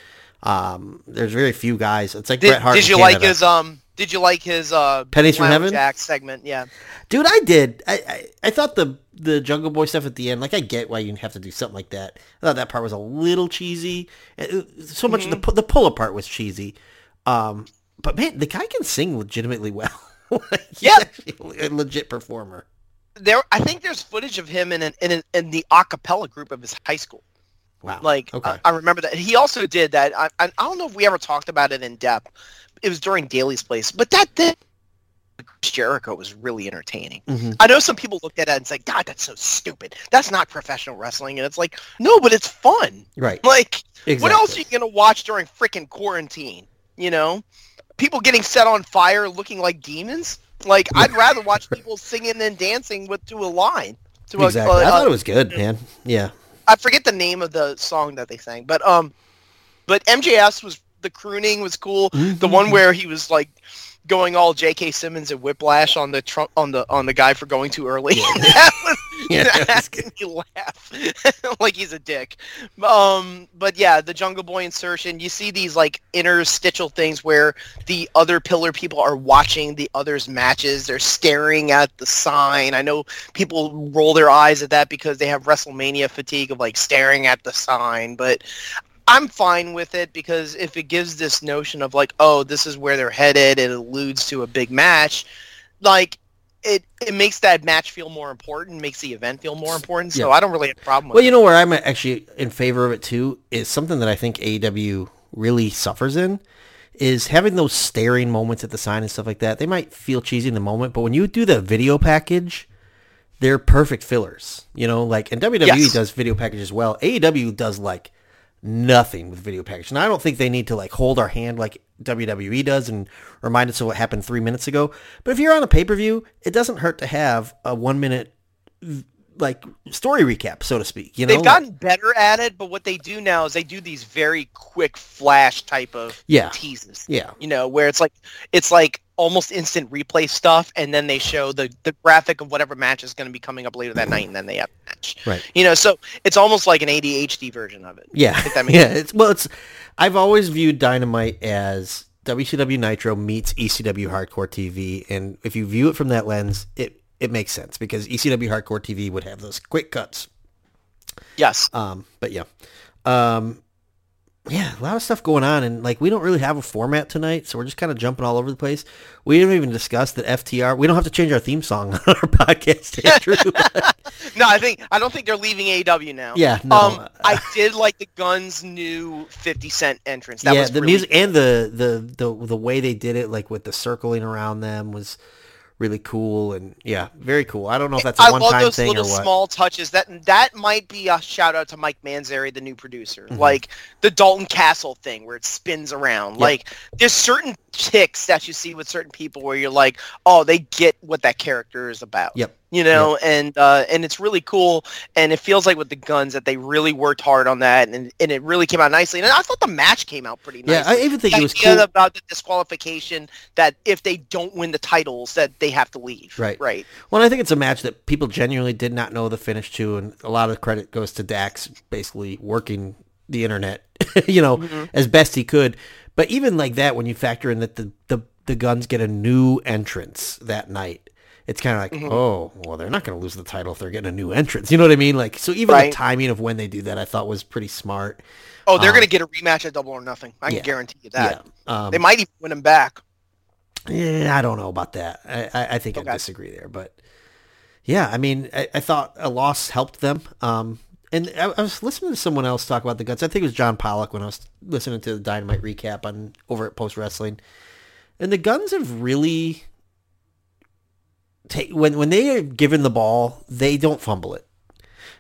Um, there's very few guys. It's like Did, Bret Hart. did you like his um? Did you like his uh, Pennies from Heaven? Act segment? Yeah. Dude, I did. I, I I thought the the Jungle Boy stuff at the end, like I get why you have to do something like that. I thought that part was a little cheesy. So much of the the pull apart was cheesy. Um, but man, the guy can sing legitimately well. Like, Yeah. a legit performer. There, I think there's footage of him in an, in, an, in the a cappella group of his high school. Wow. Like, okay. I, I remember that. He also did that. I, I don't know if we ever talked about it in depth. It was during Daly's Place, but that thing, Jericho was really entertaining. Mhm. I know some people looked at it and said, God, that's so stupid. That's not professional wrestling. And it's like, no, but it's fun. Right. Like, Exactly. what else are you going to watch during freaking quarantine? You know? People getting set on fire looking like demons? Like, I'd rather watch people singing and dancing with to a line. To a- Exactly. uh, I uh, thought it was good, man. Yeah. I forget the name of the song that they sang, but um, but MJF was the crooning was cool. The one where he was like going all J.K. Simmons and Whiplash on the Trump on the on the guy for going too early. that was, Yeah, that me laugh like he's a dick. Um, but yeah, the Jungle Boy insertion. You see these like interstitial things where the other pillar people are watching the others' matches. They're staring at the sign. I know people roll their eyes at that because they have WrestleMania fatigue of like staring at the sign, but I'm fine with it because if it gives this notion of like, oh, this is where they're headed, it alludes to a big match, like it it makes that match feel more important, makes the event feel more important. So Yeah. I don't really have a problem with Well, you know where I'm actually in favor of it too is something that I think AEW really suffers in is having those staring moments at the sign and stuff like that. They might feel cheesy in the moment, but when you do the video package, they're perfect fillers. You know, like and WWE Yes. does video packages well. AEW does like nothing with video package. And I don't think they need to like hold our hand like WWE does and remind us of what happened three minutes ago. But if you're on a pay-per-view, it doesn't hurt to have a one minute like story recap, so to speak. You know, They've gotten better at it, but what they do now is they do these very quick flash type of Yeah. teases. Yeah. You know, where it's like it's like almost instant replay stuff and then they show the, the graphic of whatever match is going to be coming up later that night and then they have the match. Right. You know, so it's almost like an ADHD version of it. Yeah, If that makes yeah. It's well, it's. I've always viewed Dynamite as WCW Nitro meets ECW Hardcore TV, and if you view it from that lens, it it makes sense because ECW Hardcore TV would have those quick cuts. Yes. Um, but yeah, um, yeah, a lot of stuff going on, and like we don't really have a format tonight, so we're just kind of jumping all over the place. We didn't even discuss that FTR. We don't have to change our theme song on our podcast, Andrew. No, I think I don't think they're leaving AEW now. yeah, no. Um, I did like the Guns' new 50 Cent entrance. That yeah, was the really music and the, the the the way they did it, like with the circling around them, was really cool and yeah, very cool. I don't know if that's a one time thing or what. I love those little small touches. That that might be a shout out to Mike Mansury, the new producer. Mm-hmm. Like the Dalton Castle thing where it spins around. Like there's certain ticks that you see with certain people where you're like, oh, they get what that character is about. Yep. You know, and uh, and it's really cool, and it feels like with the guns that they really worked hard on that, and, and it really came out nicely. And I thought the match came out pretty nice. Yeah. I even think the it was idea cool. about the disqualification that if they don't win the titles, that they have to leave. Right. Right. Well, I think it's a match that people genuinely did not know the finish to, and a lot of the credit goes to Dax basically working the internet, you know, Mm-hmm. as best he could. But even like that, when you factor in that the the, the guns get a new entrance that night, it's kind of like, Mm-hmm. oh, well, they're not going to lose the title if they're getting a new entrance. You know what I mean? Like, so even Right. the timing of when they do that, I thought was pretty smart. Oh, they're Um, going to get a rematch at Double or Nothing. I can guarantee you that. Yeah. Um, They might even win them back. Yeah, I don't know about that. I, I, I think I disagree there, but yeah, I mean, I, I thought a loss helped them. Um, and I, I was listening to someone else talk about the guts. I think it was John Pollock when I was listening to the Dynamite recap on over at Post Wrestling, and the Guns have really take when when they are given the ball, they don't fumble it.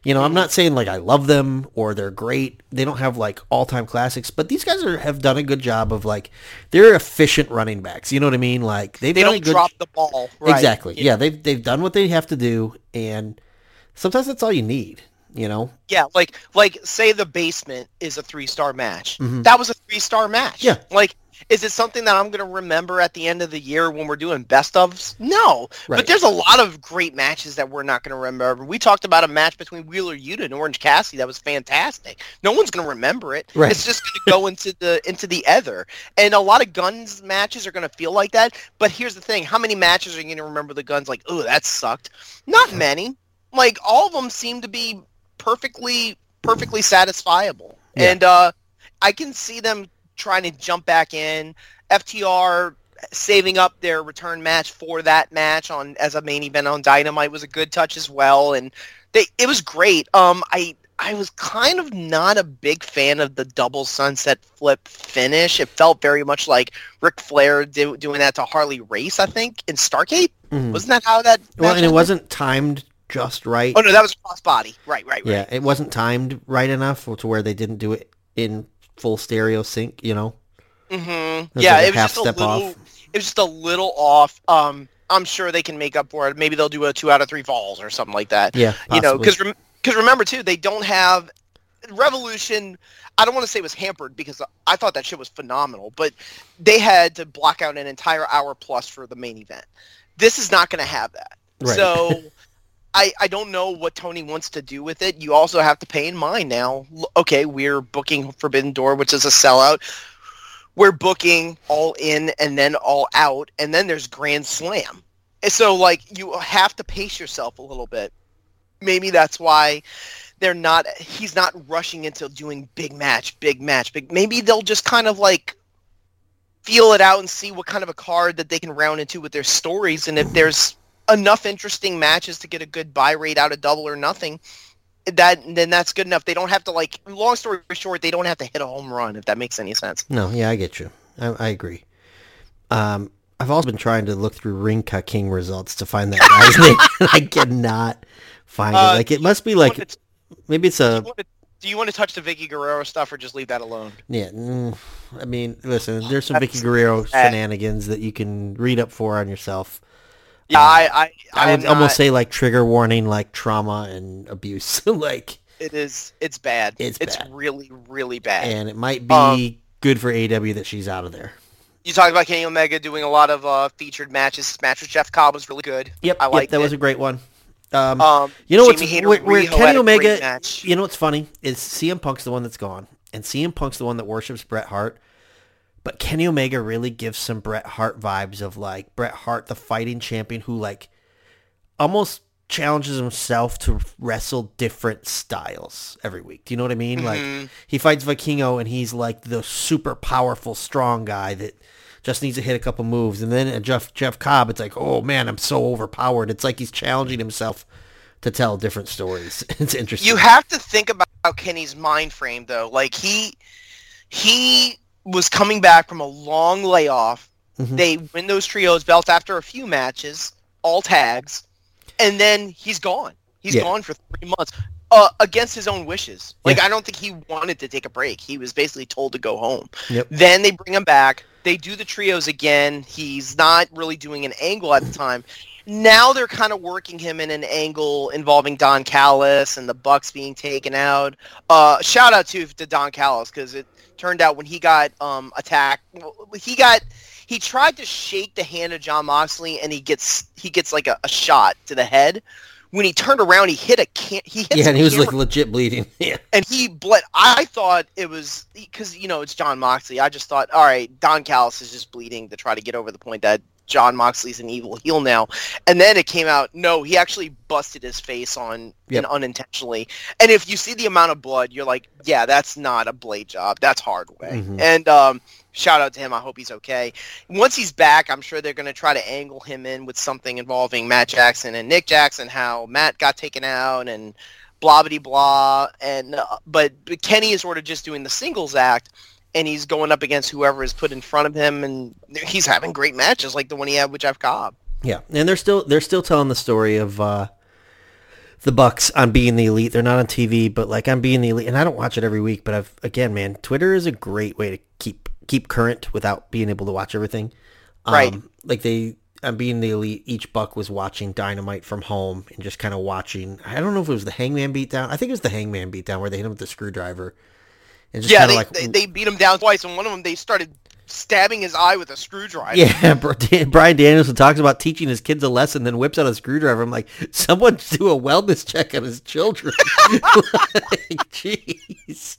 You know, I'm not saying like I love them or they're great. They don't have like all time classics, but these guys are, have done a good job of like they're efficient running backs. You know what I mean? Like they've They don't good drop the ball. Right. exactly. Yeah. they've they've done what they have to do, and sometimes that's all you need. You know? Yeah, like like say the basement is a three star match. That was a three star match. Mm-hmm. Yeah. Like Is it something that I'm going to remember at the end of the year when we're doing best ofs? No. Right. But there's a lot of great matches that we're not going to remember. We talked about a match between Wheeler Yuta and Orange Cassidy that was fantastic. No one's going to remember it. Right. It's just going to go into the into the ether. And a lot of guns matches are going to feel like that. But here's the thing: how many matches are you going to remember the guns like? Oh, that sucked. Not many. Like all of them seem to be perfectly perfectly satisfiable. Yeah. And uh, I can see them trying to jump back in. FTR saving up their return match for that match on as a main event on Dynamite was a good touch as well, and they it was great. Um, I I was kind of not a big fan of the double sunset flip finish. It felt very much like Ric Flair do, doing that to Harley Race, I think, in Starrcade. Mhm. Wasn't that how that? Well, and it wasn't timed just right. Oh no, that was crossbody. Right, right, right. Yeah, it wasn't timed right enough to where they didn't do it in full stereo sync. You know, Mm-hmm. was Yeah, like it was just a little. off. It was just a little off. Um, I'm sure they can make up for it. Maybe they'll do a two out of three falls or something like that. yeah, you know, possibly. because because remember too, they don't have Revolution. I don't want to say it was hampered because I thought that shit was phenomenal, but they had to block out an entire hour plus for the main event. This is not going to have that. Right. So. I, I don't know what Tony wants to do with it. You also have to pay in mind now. Okay, we're booking Forbidden Door, which is a sellout. We're booking all in and then all out, and then there's Grand Slam. And so, like, you have to pace yourself a little bit. Maybe that's why they're not. He's not rushing into doing big match, big match. Big. Maybe they'll just kind of like feel it out and see what kind of a card that they can round into with their stories, and if there's enough interesting matches to get a good buy rate out of Double or Nothing, that then that's good enough. They don't have to like. Long story short, they don't have to hit a home run if that makes any sense. No, yeah, I get you. I, I agree. Um, I've also been trying to look through Ring Ka King results to find that guy's name, I cannot find Uh, it. Like it must be like to- maybe it's a you want to, do you want to touch the Vickie Guerrero stuff or just leave that alone? yeah. mm, I mean, listen, there's some Vickie Guerrero shenanigans that you can read up for on yourself. Yeah, I I, I am would almost not- say like trigger warning, like trauma and abuse, like, it is. It's bad. It's it's bad. really really bad. and it might be Um, good for AW that she's out of there. you talked about Kenny Omega doing a lot of uh, featured matches. His match with Jeff Cobb was really good. Yep, I yep, liked that it. was a great one. Um, Um, You know what's where, where Kenny had a great Omega? You know what's funny is CM Punk's the one that's gone, and CM Punk's the one that worships Bret Hart. But Kenny Omega really gives some Bret Hart vibes of like Bret Hart, the fighting champion, who like almost challenges himself to wrestle different styles every week. Do you know what I mean? Mhm. Like he fights Vikingo, and he's like the super powerful, strong guy that just needs to hit a couple moves. And then Jeff Jeff Cobb, it's like, oh man, I'm so overpowered. It's like he's challenging himself to tell different stories. It's interesting. You have to think about Kenny's mind frame though. Like he he was coming back from a long layoff. Mhm. They win those trios belts after a few matches, all tags, and then he's gone. He's Yeah. gone for three months. Uh, against his own wishes. Like Yeah. I don't think he wanted to take a break. He was basically told to go home. Yep. Then they bring him back. They do the trios again. He's not really doing an angle at the time. Now they're kind of working him in an angle involving Don Callis and the Bucks being taken out. Uh, shout out to to Don Callis because it turned out when he got um, attacked, he got he tried to shake the hand of Jon Moxley and he gets he gets like a, a shot to the head. When he turned around, he hit a can he hit yeah, and he was camera like legit bleeding. Yeah. and he bled. I thought it was because you know it's Jon Moxley. I just thought, all right, Don Callis is just bleeding to try to get over the point that Jon Moxley's an evil heel now. And then it came out, no, he actually busted his face on Yep. and unintentionally. And if you see the amount of blood, you're like, yeah, that's not a blade job. That's hard way. Mhm. And um, shout out to him. I hope he's okay. Once he's back, I'm sure they're going to try to angle him in with something involving Matt Jackson and Nick Jackson, how Matt got taken out and blah blah blah. And uh, but, but Kenny is sort of just doing the singles act, and he's going up against whoever is put in front of him, and he's having great matches like the one he had with Jeff Cobb. Yeah, and they're still they're still telling the story of uh, the Bucks on being the elite. They're not on TV, but like I'm being the elite, and I don't watch it every week. But I've again, man, Twitter is a great way to keep keep current without being able to watch everything. Um, Right. Like they, on being the elite, each Buck was watching Dynamite from home and just kind of watching. I don't know if it was the Hangman beatdown. I think it was the Hangman beatdown where they hit him with the screwdriver. Yeah, they, like they, they beat him down twice, and one of them they started stabbing his eye with a screwdriver. Yeah, Bryan Danielson talks about teaching his kids a lesson, then whips out a screwdriver. I'm like, someone do a wellness check on his children. like, jeez.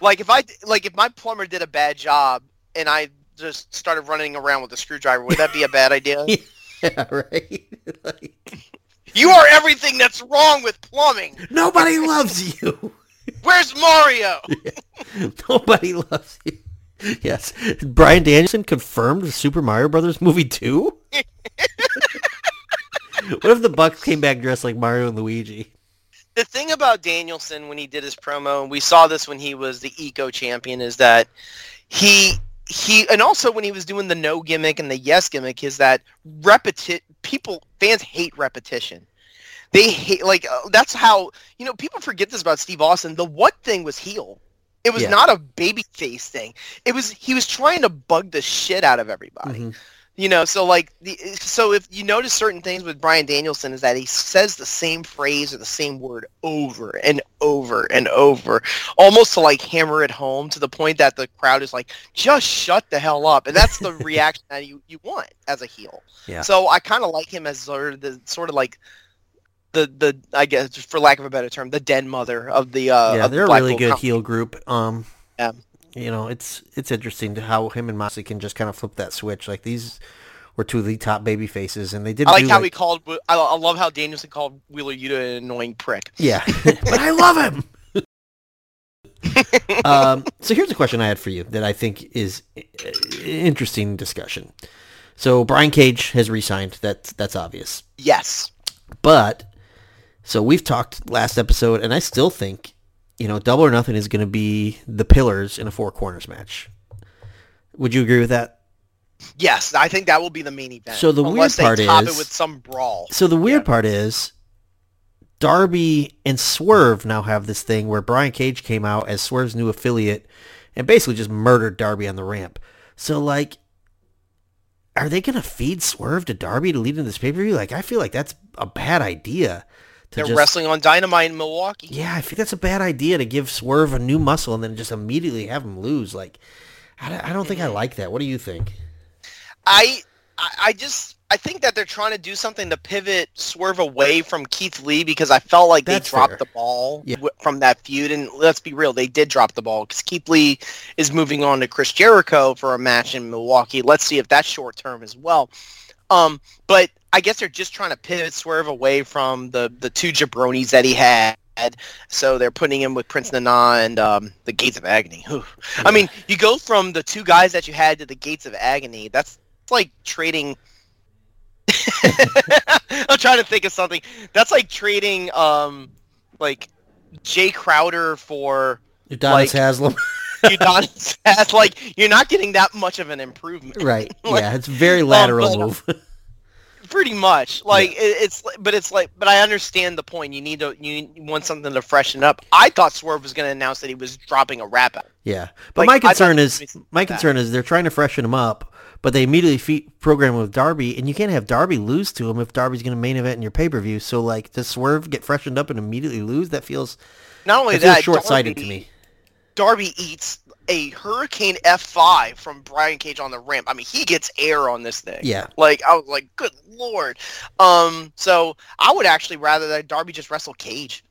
Like if I like if my plumber did a bad job and I just started running around with a screwdriver, would that be a bad idea? yeah, right. like, you are everything that's wrong with plumbing. Nobody loves you. Where's Mario? Yeah. Nobody loves you. Yes. Bryan Danielson confirmed the Super Mario Brothers movie 2? what if the Bucks came back dressed like Mario and Luigi? The thing about Danielson when he did his promo, and we saw this when he was the Eco champion, is that he he and also when he was doing the no gimmick and the yes gimmick is that repeti- people fans hate repetition. They hate like uh, that's how you know people forget this about Steve Austin. The what thing was heel. It was Yeah. not a baby face thing. It was he was trying to bug the shit out of everybody. Mhm. You know, so like the so if you notice certain things with Brian Danielson is that he says the same phrase or the same word over and over and over, almost to like hammer it home to the point that the crowd is like, just shut the hell up. And that's the reaction that you, you want as a heel. Yeah. So I kind of like him as sort of the sort of like the the I guess for lack of a better term, the den mother of the uh yeah, of the they're a really good company. heel group. Um, Yeah. you know, it's it's interesting to how him and Moxley can just kind of flip that switch. Like these were two of the top baby faces, and they didn't. I like how he called. I, I love how Danielson called Wheeler Yuta an annoying prick. Yeah, but I love him. um, so here's a question I had for you that I think is uh, interesting discussion. So Brian Cage has resigned. That's that's obvious. Yes. But so we've talked last episode, and I still think you know Double or Nothing is going to be the pillars in a four corners match. Would you agree with that? Yes, I think that will be the main event. So the weird part is- it with some brawl. So the weird Yeah. part is Darby and Swerve now have this thing where Brian Cage came out as Swerve's new affiliate and basically just murdered Darby on the ramp. So like are they going to feed Swerve to Darby to lead into this pay-per-view? Like I feel like that's a bad idea. They're just, wrestling on Dynamite in Milwaukee. Yeah, I think that's a bad idea to give Swerve a new muscle and then just immediately have him lose. Like I don't- I don't think I like that. What do you think? I, I I just I think that they're trying to do something to pivot Swerve away from Keith Lee because I felt like That's they dropped fair. the ball Yeah. from that feud. And let's be real, they did drop the ball because Keith Lee is moving on to Chris Jericho for a match in Milwaukee. Let's see if that's short term as well. Um, but I guess they're just trying to pivot Swerve away from the the two jabronis that he had. So they're putting him with Prince Nana and um, the Gates of Agony. Whew. I mean, you go from the two guys that you had to the Gates of Agony. That's like trading. I'm trying to think of something. That's like trading, um, like Jae Crowder for Adonis Like- Haslem. Udonis. That's like you're not getting that much of an improvement. right. Like, yeah, it's very lateral but, uh, move. Pretty much, like it, it's, but it's like, but I understand the point. You need to, you want something to freshen up. I thought Swerve was going to announce that he was dropping a rap out. Yeah, but Like, my concern is my that. concern is they're trying to freshen him up, but they immediately feed, program with Darby, and you can't have Darby lose to him if Darby's going to main event in your pay per view. So like, does Swerve get freshened up and immediately lose? That feels Not only that that, short sighted to me. Darby eats a Hurricane F5 from Brian Cage on the ramp. I mean, he gets air on this thing. Yeah, Like I was like, good lord. Um, so I would actually rather that Darby just wrestle Cage.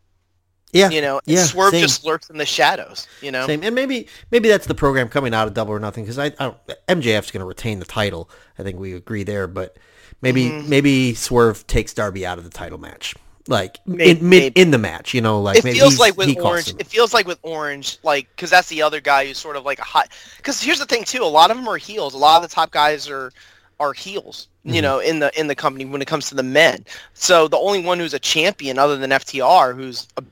yeah, You know, yeah, Swerve same. just lurks in the shadows. You know, same. And maybe maybe that's the program coming out of Double or Nothing because I, I don't, MJF's going to retain the title. I think we agree there, but maybe Mhm. maybe Swerve takes Darby out of the title match. Like May- in mid in the match, you know, like it maybe feels like with Orange. It feels like with Orange, like because that's the other guy who's sort of like a hot. Because here's the thing too: a lot of them are heels. A lot of the top guys are are heels. Mhm. You know, in the in the company when it comes to the men. So the only one who's a champion other than FTR, who's a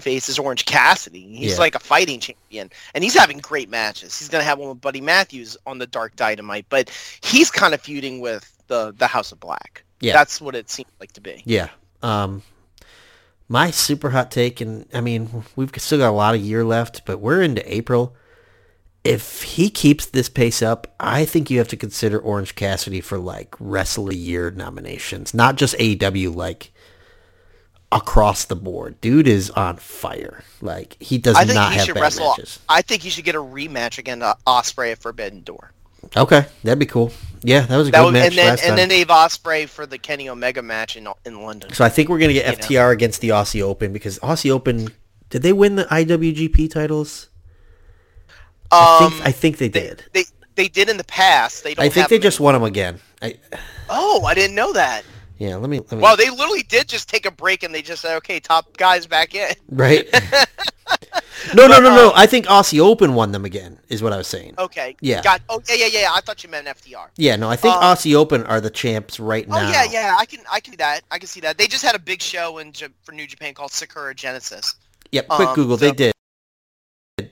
face, is Orange Cassidy. He's Yeah. like a fighting champion, and he's having great matches. He's gonna have one with Buddy Matthews on the Dark Dynamite, but he's kind of feuding with the the House of Black. Yeah. that's what it seems like to be. Yeah. Um, my super hot take, and I mean, we've still got a lot of year left, but we're into April. If he keeps this pace up, I think you have to consider Orange Cassidy for like Wrestle of Year nominations, not just AEW, like across the board. Dude is on fire. Like he does I think not he have should bad wrestle. matches. I think he should get a rematch against uh, Ospreay at Forbidden Door. Okay, that'd be cool. Yeah, that was a That good would, match and then last time. and then Dave Ospreay for the Kenny Omega match in in London. so I think we're gonna get You know. FTR against the Aussie Open because Aussie Open did they win the IWGP titles? I Um, think I think they they, did. they they did in the past. They don't. I think have they just in- won them again. I, Oh, I didn't know that. yeah, let me. Let me Well, they literally did just take a break and they just said, "Okay, top guys back in." right. no, no, no, no. uh, I think Aussie Open won them again. Is what I was saying. Okay. Yeah. Got. Oh yeah, yeah, yeah. I thought you meant FTR. Yeah, no, I think Um, Aussie Open are the champs right Oh now. Oh yeah, yeah. I can I can see that. I can see that. They just had a big show in J- for New Japan called Sakura Genesis. Yep. Quick Um, Google. so- They did.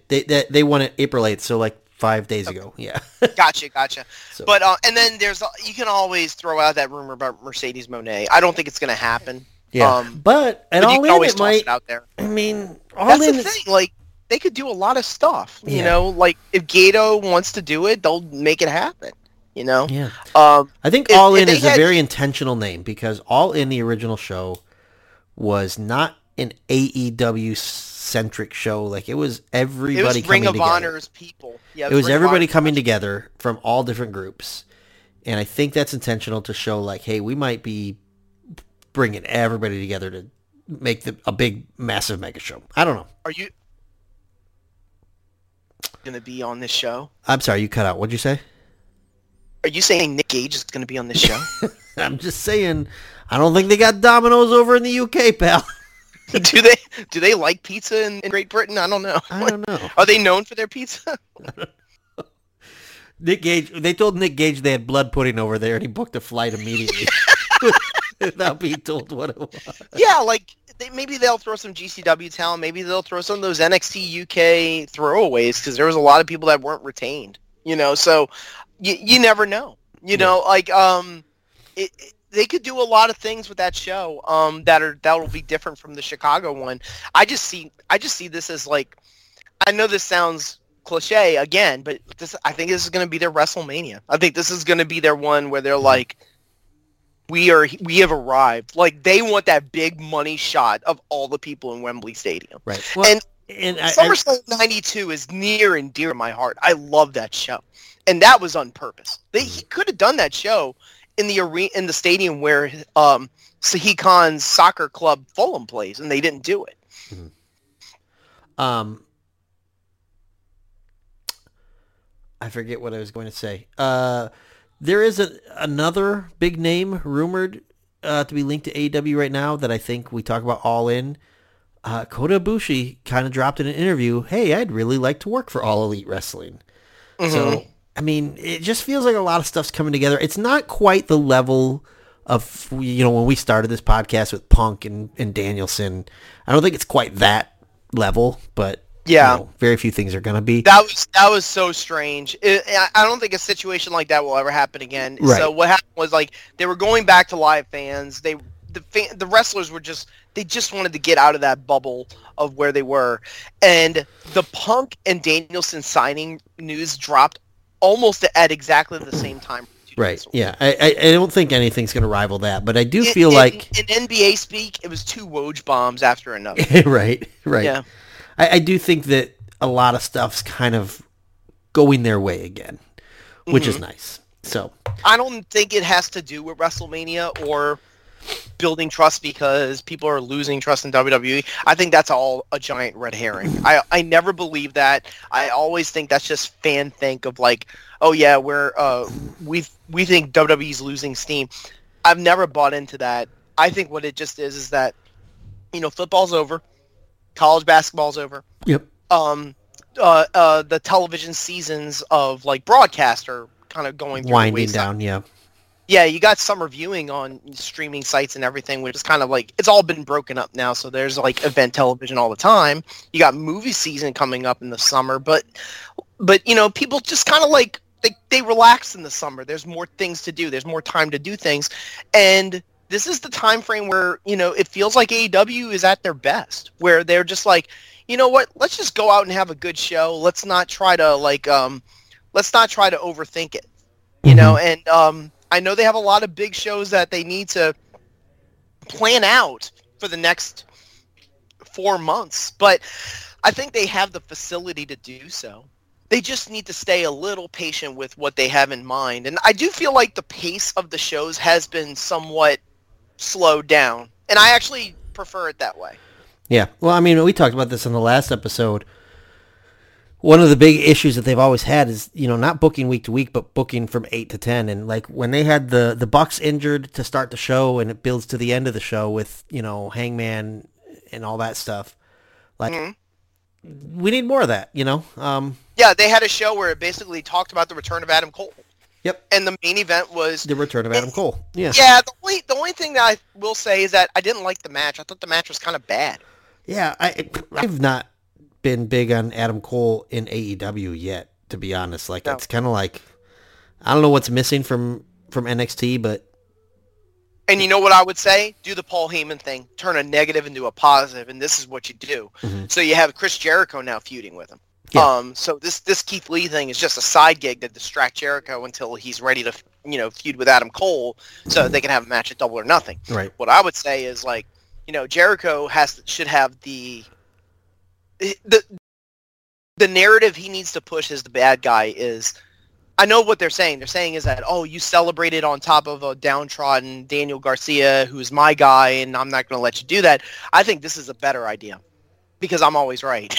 They, they they won it April eighth, so like five days ago. Yeah. Gotcha, gotcha. So- But uh, and then there's you can always throw out that rumor about Mercedes Moné. I don't think it's gonna happen. Yeah. um, but and but you all can in, always it might. it out there. I mean, all That's in. the is- thing. Like they could do a lot of stuff. You know, like if Gato wants to do it, they'll make it happen. You know. Yeah. Um. I think If- All In they is a very intentional name because All In the original show was not an AEW centric show. Like it was It everybody was coming Ring of together. Honor's people. Yeah. It was Ring of everybody Honor's coming together from all different groups. And I think that's intentional to show like, hey, we might be bringing everybody together to make the, a big, massive mega show. I don't know. Are you gonna be on this show? I'm sorry, you cut out. What'd you say? Are you saying Nick Gage is gonna be on this show? I'm just saying, I don't think they got Domino's over in the UK, pal. do they do they like pizza in, in Great Britain? I don't know. I don't know. Are they known for their pizza? Nick Gage, they told Nick Gage they had blood pudding over there, and he booked a flight immediately without being told what it was. yeah, like they, maybe they'll throw some GCW talent. Maybe they'll throw some of those NXT UK throwaways because there was a lot of people that weren't retained. You know, so you you never know. You know, like um, it, it- they could do a lot of things with that show um that are that will be different from the Chicago one. I just see I just see this as like I know this sounds cliche again, but this I think this is going to be their WrestleMania. I think this is going to be their one where they're like we are we have arrived. Like they want that big money shot of all the people in Wembley Stadium. Right. Well, And and I, I, SummerSlam 92 is near and dear to my heart. I love that show. And that was on purpose. They, he could have done that show in the arena in the stadium where um Sahi Khan's soccer club Fulham plays and they didn't do it. um, I forget what I was going to say. Uh, there is a, another big name rumored uh, to be linked to AEW right now that I think we talk about all in. Uh, Kota Ibushi kind of dropped in an interview, "Hey, I'd really like to work for All Elite Wrestling." Mm-hmm. So, I mean, it just feels like a lot of stuff's coming together. It's not quite the level of, you know, when we started this podcast with Punk and, and Danielson. I don't think it's quite that level, but, Yeah. you know, very few things are going to be. That was that was so strange. It, I- don't think a situation like that will ever happen again. Right. So what happened was like they were going back to live fans. They the fan, the wrestlers were just they just wanted to get out of that bubble of where they were, and the Punk and Danielson signing news dropped almost at exactly the same time. right. Yeah. I, I, I don't think anything's going to rival that, but I do In- feel in- like, in NBA speak, it was two Woj bombs after another. right, right. Yeah. I, I do think that a lot of stuff's kind of going their way again, which Mm-hmm. is nice. So, I don't think it has to do with WrestleMania or building trust because people are losing trust in WWE. I think that's all a giant red herring. I, I never believe that. I always think that's just fan think of like, oh yeah, we're uh we we think WWE's losing steam. I've never bought into that. I think what it just is is that you know football's over, college basketball's over. yep. Um, uh, uh, the television seasons of like broadcast are kind of going through Winding down. Yeah. Yeah, you got summer viewing on streaming sites and everything, which is kind of like it's all been broken up now. So there's like event television all the time. You got movie season coming up in the summer, but but you know people just kind of like they they relax in the summer. There's more things to do. There's more time to do things, and this is the time frame where you know it feels like AEW is at their best, where they're just like, you know what, let's just go out and have a good show. Let's not try to like um, let's not try to overthink it you know and um i know they have a lot of big shows that they need to plan out for the next four months but i think they have the facility to do so they just need to stay a little patient with what they have in mind. And I do feel like the pace of the shows has been somewhat slowed down. And I actually prefer it that way. Yeah. Well, I mean, we talked about this in the last episode. One of the big issues that they've always had is, you know, not booking week to week, but booking from eight to ten. And like when they had the the Bucks injured to start the show, and it builds to the end of the show with you know Hangman and all that stuff. Like mm-hmm. we need more of that, you know. Um, yeah, they had a show where it basically talked about the return of Adam Cole. Yep. And the main event was the return of Adam Cole. Yeah. Yeah. The only the only thing that I will say is that I didn't like the match. I thought the match was kind of bad. Yeah, I I've not been big on Adam Cole in AEW yet, to be honest. Like no. it's kind of like I don't know what's missing from from NXT, but and you know what I would say? Do the Paul Heyman thing. Turn a negative into a positive, and this is what you do. Mm-hmm. So you have Chris Jericho now feuding with him. Yeah. Um, so this this Keith Lee thing is just a side gig to distract Jericho until he's ready to you know feud with Adam Cole, so they can have a match at Double or Nothing. Right. What I would say is like, you know, Jericho has should have the the the narrative he needs to push as the bad guy is I know what they're saying. They're saying is that oh, you celebrated on top of a downtrodden Daniel Garcia, who's my guy, and I'm not going to let you do that. I think this is a better idea because I'm always right.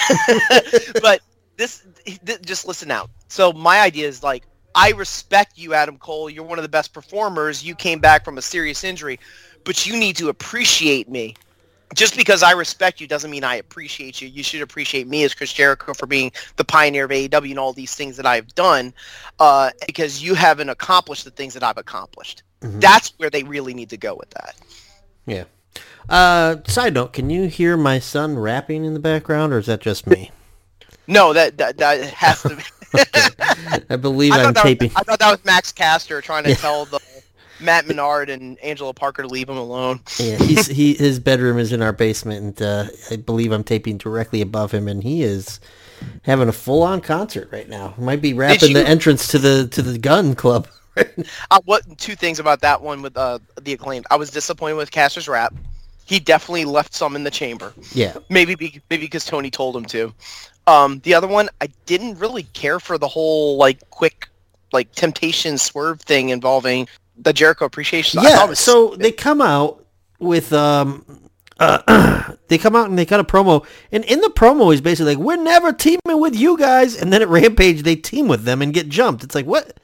but this, th- just listen out. So my idea is like, I respect you, Adam Cole. You're one of the best performers. You came back from a serious injury, but you need to appreciate me just because I respect you doesn't mean I appreciate you. You should appreciate me as Chris Jericho for being the pioneer of AEW and all these things that I've done, uh, because you haven't accomplished the things that I've accomplished. Mm-hmm. That's where they really need to go with that. Yeah. Uh, side note: Can you hear my son rapping in the background, or is that just me? No, that that, that has to. be. I believe I am taping. Was, I thought that was Max Caster trying to yeah. tell the Matt Menard and Angelo Parker to leave him alone. Yeah, he's he his bedroom is in our basement, and uh, I believe I'm taping directly above him, and he is having a full on concert right now. Might be rapping you, the entrance to the to the Gunn Club. uh, what two things about that one with uh, the acclaimed? I was disappointed with Caster's rap. He definitely left some in the chamber. Yeah, maybe be, maybe because Tony told him to. Um, the other one, I didn't really care for the whole like quick like temptation swerve thing involving the Jericho appreciation. Yeah, so they come out with um uh, they come out and they cut a promo, and in the promo he's basically like, "We're never teaming with you guys," and then at Rampage they team with them and get jumped. It's like what?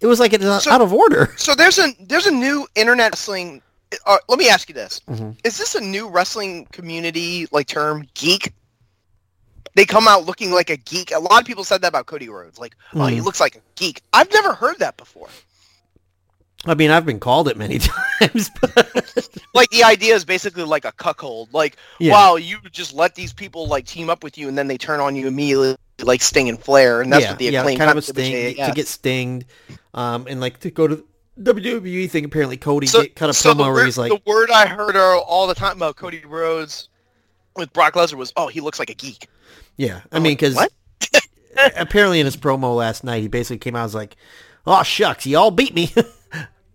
It was like it's so, out of order. So there's a there's a new internet wrestling. Uh, let me ask you this: mm-hmm. Is this a new wrestling community like term, geek? They come out looking like a geek. A lot of people said that about Cody Rhodes, like, "Oh, mm. he looks like a geek." I've never heard that before. I mean, I've been called it many times. But... like the idea is basically like a cuckold. Like, yeah. wow, you just let these people like team up with you, and then they turn on you immediately, like Sting and Flair, and that's yeah, what the yeah, acclaim kind of a sting to get stinged, um, and like to go to WWE thing. Apparently, Cody so, get, cut a so promo where he's like, the word I heard all the time about Cody Rhodes with Brock Lesnar was, oh, he looks like a geek. Yeah, I I'm mean, because like, apparently in his promo last night, he basically came out and was like, oh shucks, y'all beat me.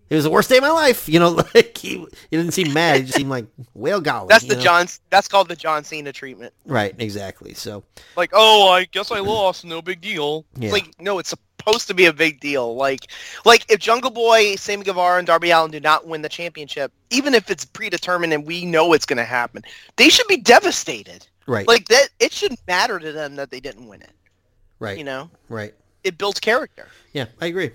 it was the worst day of my life. You know, like he, he didn't seem mad. He just seemed like, well, golly. That's the know? John. That's called the John Cena treatment. Right. Exactly. So. Like, oh, I guess I lost. No big deal. Yeah. Like, no, it's supposed to be a big deal. Like, like if Jungle Boy, Sammy Guevara, and Darby Allin do not win the championship, even if it's predetermined and we know it's going to happen, they should be devastated. Right. Like that. It shouldn't matter to them that they didn't win it. Right. You know. Right. It builds character. Yeah, I agree.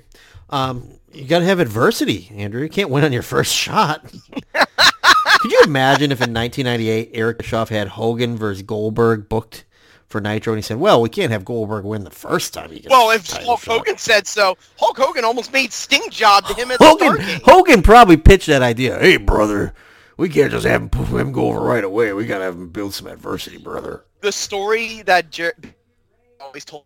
Um, you got to have adversity, Andrew. You can't win on your first shot. Could you imagine if in 1998 Eric Bischoff had Hogan versus Goldberg booked for Nitro, and he said, "Well, we can't have Goldberg win the first time he gets." Well, if Hulk shot. Hogan said so, Hulk Hogan almost made Sting job to him at Hogan, Hogan probably pitched that idea. Hey, brother, we can't just have him, him go over right away. We got to have him build some adversity, brother. The story that Jer- always told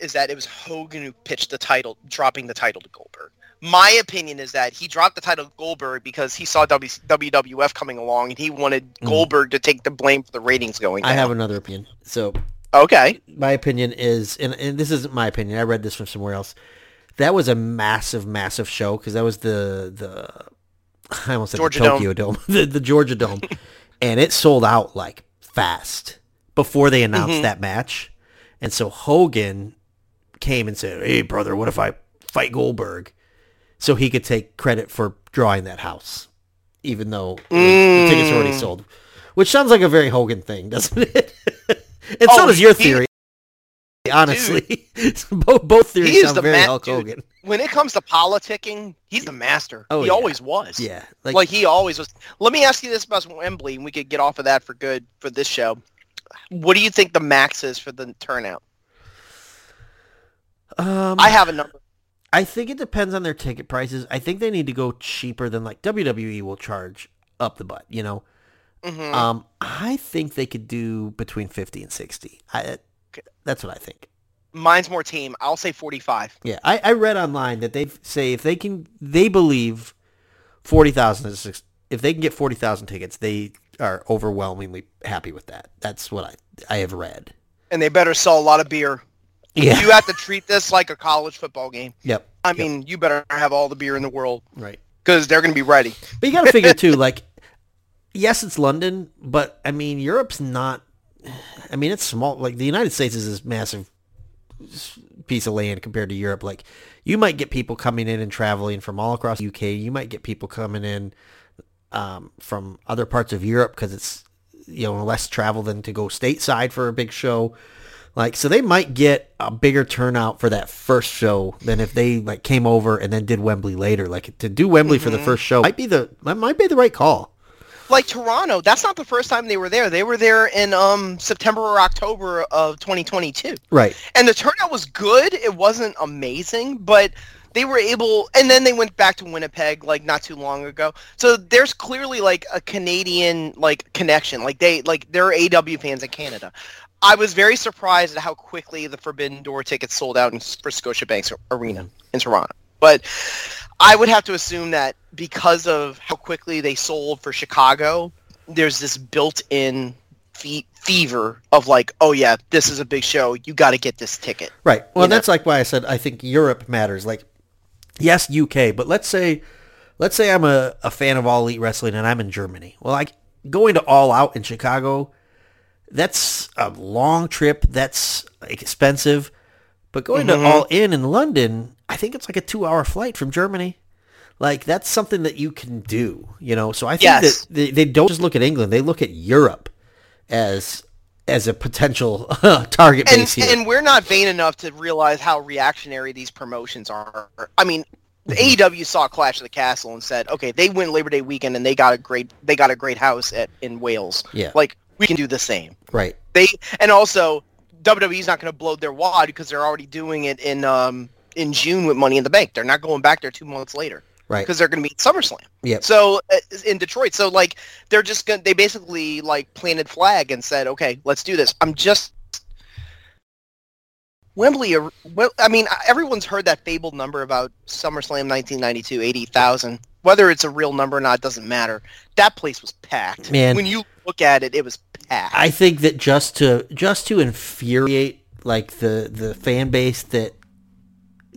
is that it was Hogan who pitched the title, dropping the title to Goldberg. My opinion is that he dropped the title to Goldberg because he saw w- WWF coming along and he wanted mm. Goldberg to take the blame for the ratings going down. I have another opinion. So, okay, my opinion is, and, and this isn't my opinion. I read this from somewhere else. That was a massive, massive show because that was the the I almost said Georgia the Tokyo Dome, Dome the, the Georgia Dome, and it sold out like fast before they announced mm-hmm. that match. And so Hogan came and said, "Hey, brother, what if I fight Goldberg?" So he could take credit for drawing that house, even though the tickets are already Mm. sold. Which sounds like a very Hogan thing, doesn't it? and so Oh, does your theory. Honestly, both both theories sound the very ma- Hulk dude. Hogan. When it comes to politicking, he's the master. Oh, he yeah. always was. Yeah, Like, like, he always was. Let me ask you this about Wembley, and we could get off of that for good for this show. What do you think the max is for the turnout? um, I have a number. I think it depends on their ticket prices. I think they need to go cheaper than like WWE will charge up the butt. You know, Mhm. um, I think they could do between fifty and sixty. I, that's what I think. Mine's more team. I'll say 45. Yeah, I, I read online that they say if they can, they believe forty thousand is if they can get forty thousand tickets, they are overwhelmingly happy with that. That's what I I have read. And they better sell a lot of beer. Yeah. You have to treat this like a college football game. Yep. I Yep. mean, you better have all the beer in the world Right. because they're going to be ready. But you got to figure too, like, yes, it's London, but I mean, Europe's not. I mean, it's small. Like the United States is this massive piece of land compared to Europe. Like, you might get people coming in and traveling from all across the UK. You might get people coming in um, from other parts of Europe because it's you know less travel than to go stateside for a big show. Like, so they might get a bigger turnout for that first show than if they like came over and then did Wembley later. Like to do Wembley for the first show might be the might be the right call. Like Toronto, that's not the first time they were there. They were there in um, September or October of 2022. Right. and the turnout was good. It wasn't amazing, but they were able. And then they went back to Winnipeg like not too long ago. So there's clearly like a Canadian like connection. Like they like there are AW fans in Canada. I was very surprised at how quickly the Forbidden Door tickets sold out in, for Scotiabank Arena in Toronto. But I would have to assume that because of how quickly they sold for Chicago, there's this built-in fe- fever of like, oh yeah, this is a big show. You got to get this ticket. Right. Well, You know? that's like why I said I think Europe matters. Like, yes, UK, but let's say, let's say I'm a, a fan of all elite wrestling and I'm in Germany. Well, like going to All Out in Chicago, that's a long trip. That's expensive. But going Mm-hmm. to All In in London, I think it's like a two-hour flight from Germany. Like that's something that you can do, you know. So I think Yes. that they, they don't just look at England; they look at Europe as as a potential target And base here. and we're not vain enough to realize how reactionary these promotions are. I mean, the Mm-hmm. AEW saw Clash of the Castle and said, okay, they win Labor Day weekend and they got a great they got a great house at in Wales. Yeah. Like we can do the same. right. They and also WWE's not going to blow their wad because they're already doing it in um in June with Money in the Bank. They're not going back there two months later Right. because they're going to be at SummerSlam. Yeah. So uh, in Detroit, so like they're just going to they basically like planted flag and said, okay, let's do this. I'm just Wembley. uh, Well, I mean, everyone's heard that fabled number about SummerSlam 1992, 80,000. Whether it's a real number or not doesn't matter. That place was packed. Man. when you look at it, it was packed. I think that just to just to infuriate like the the fan base that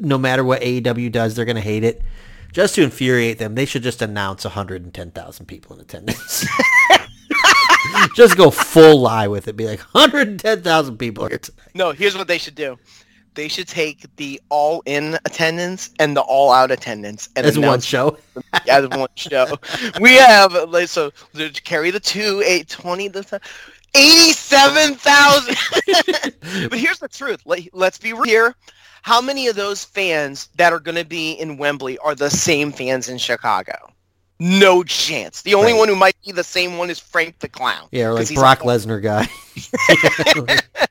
no matter what AEW does, they're gonna hate it. Just to infuriate them, they should just announce 110,000 people in attendance. just go full lie with it. Be like 110,000 people are here tonight. No, here's what they should do. They should take the all-in attendance and the all-out attendance and As one show. as one show. We have like, so carry the two, eight, 20, the eighty-seven thousand. but here's the truth. Let, let's be real here. How many of those fans that are going to be in Wembley are the same fans in Chicago? No chance. The only Right. one who might be the same one is Frank the Clown. Yeah, like Brock Lesnar guy.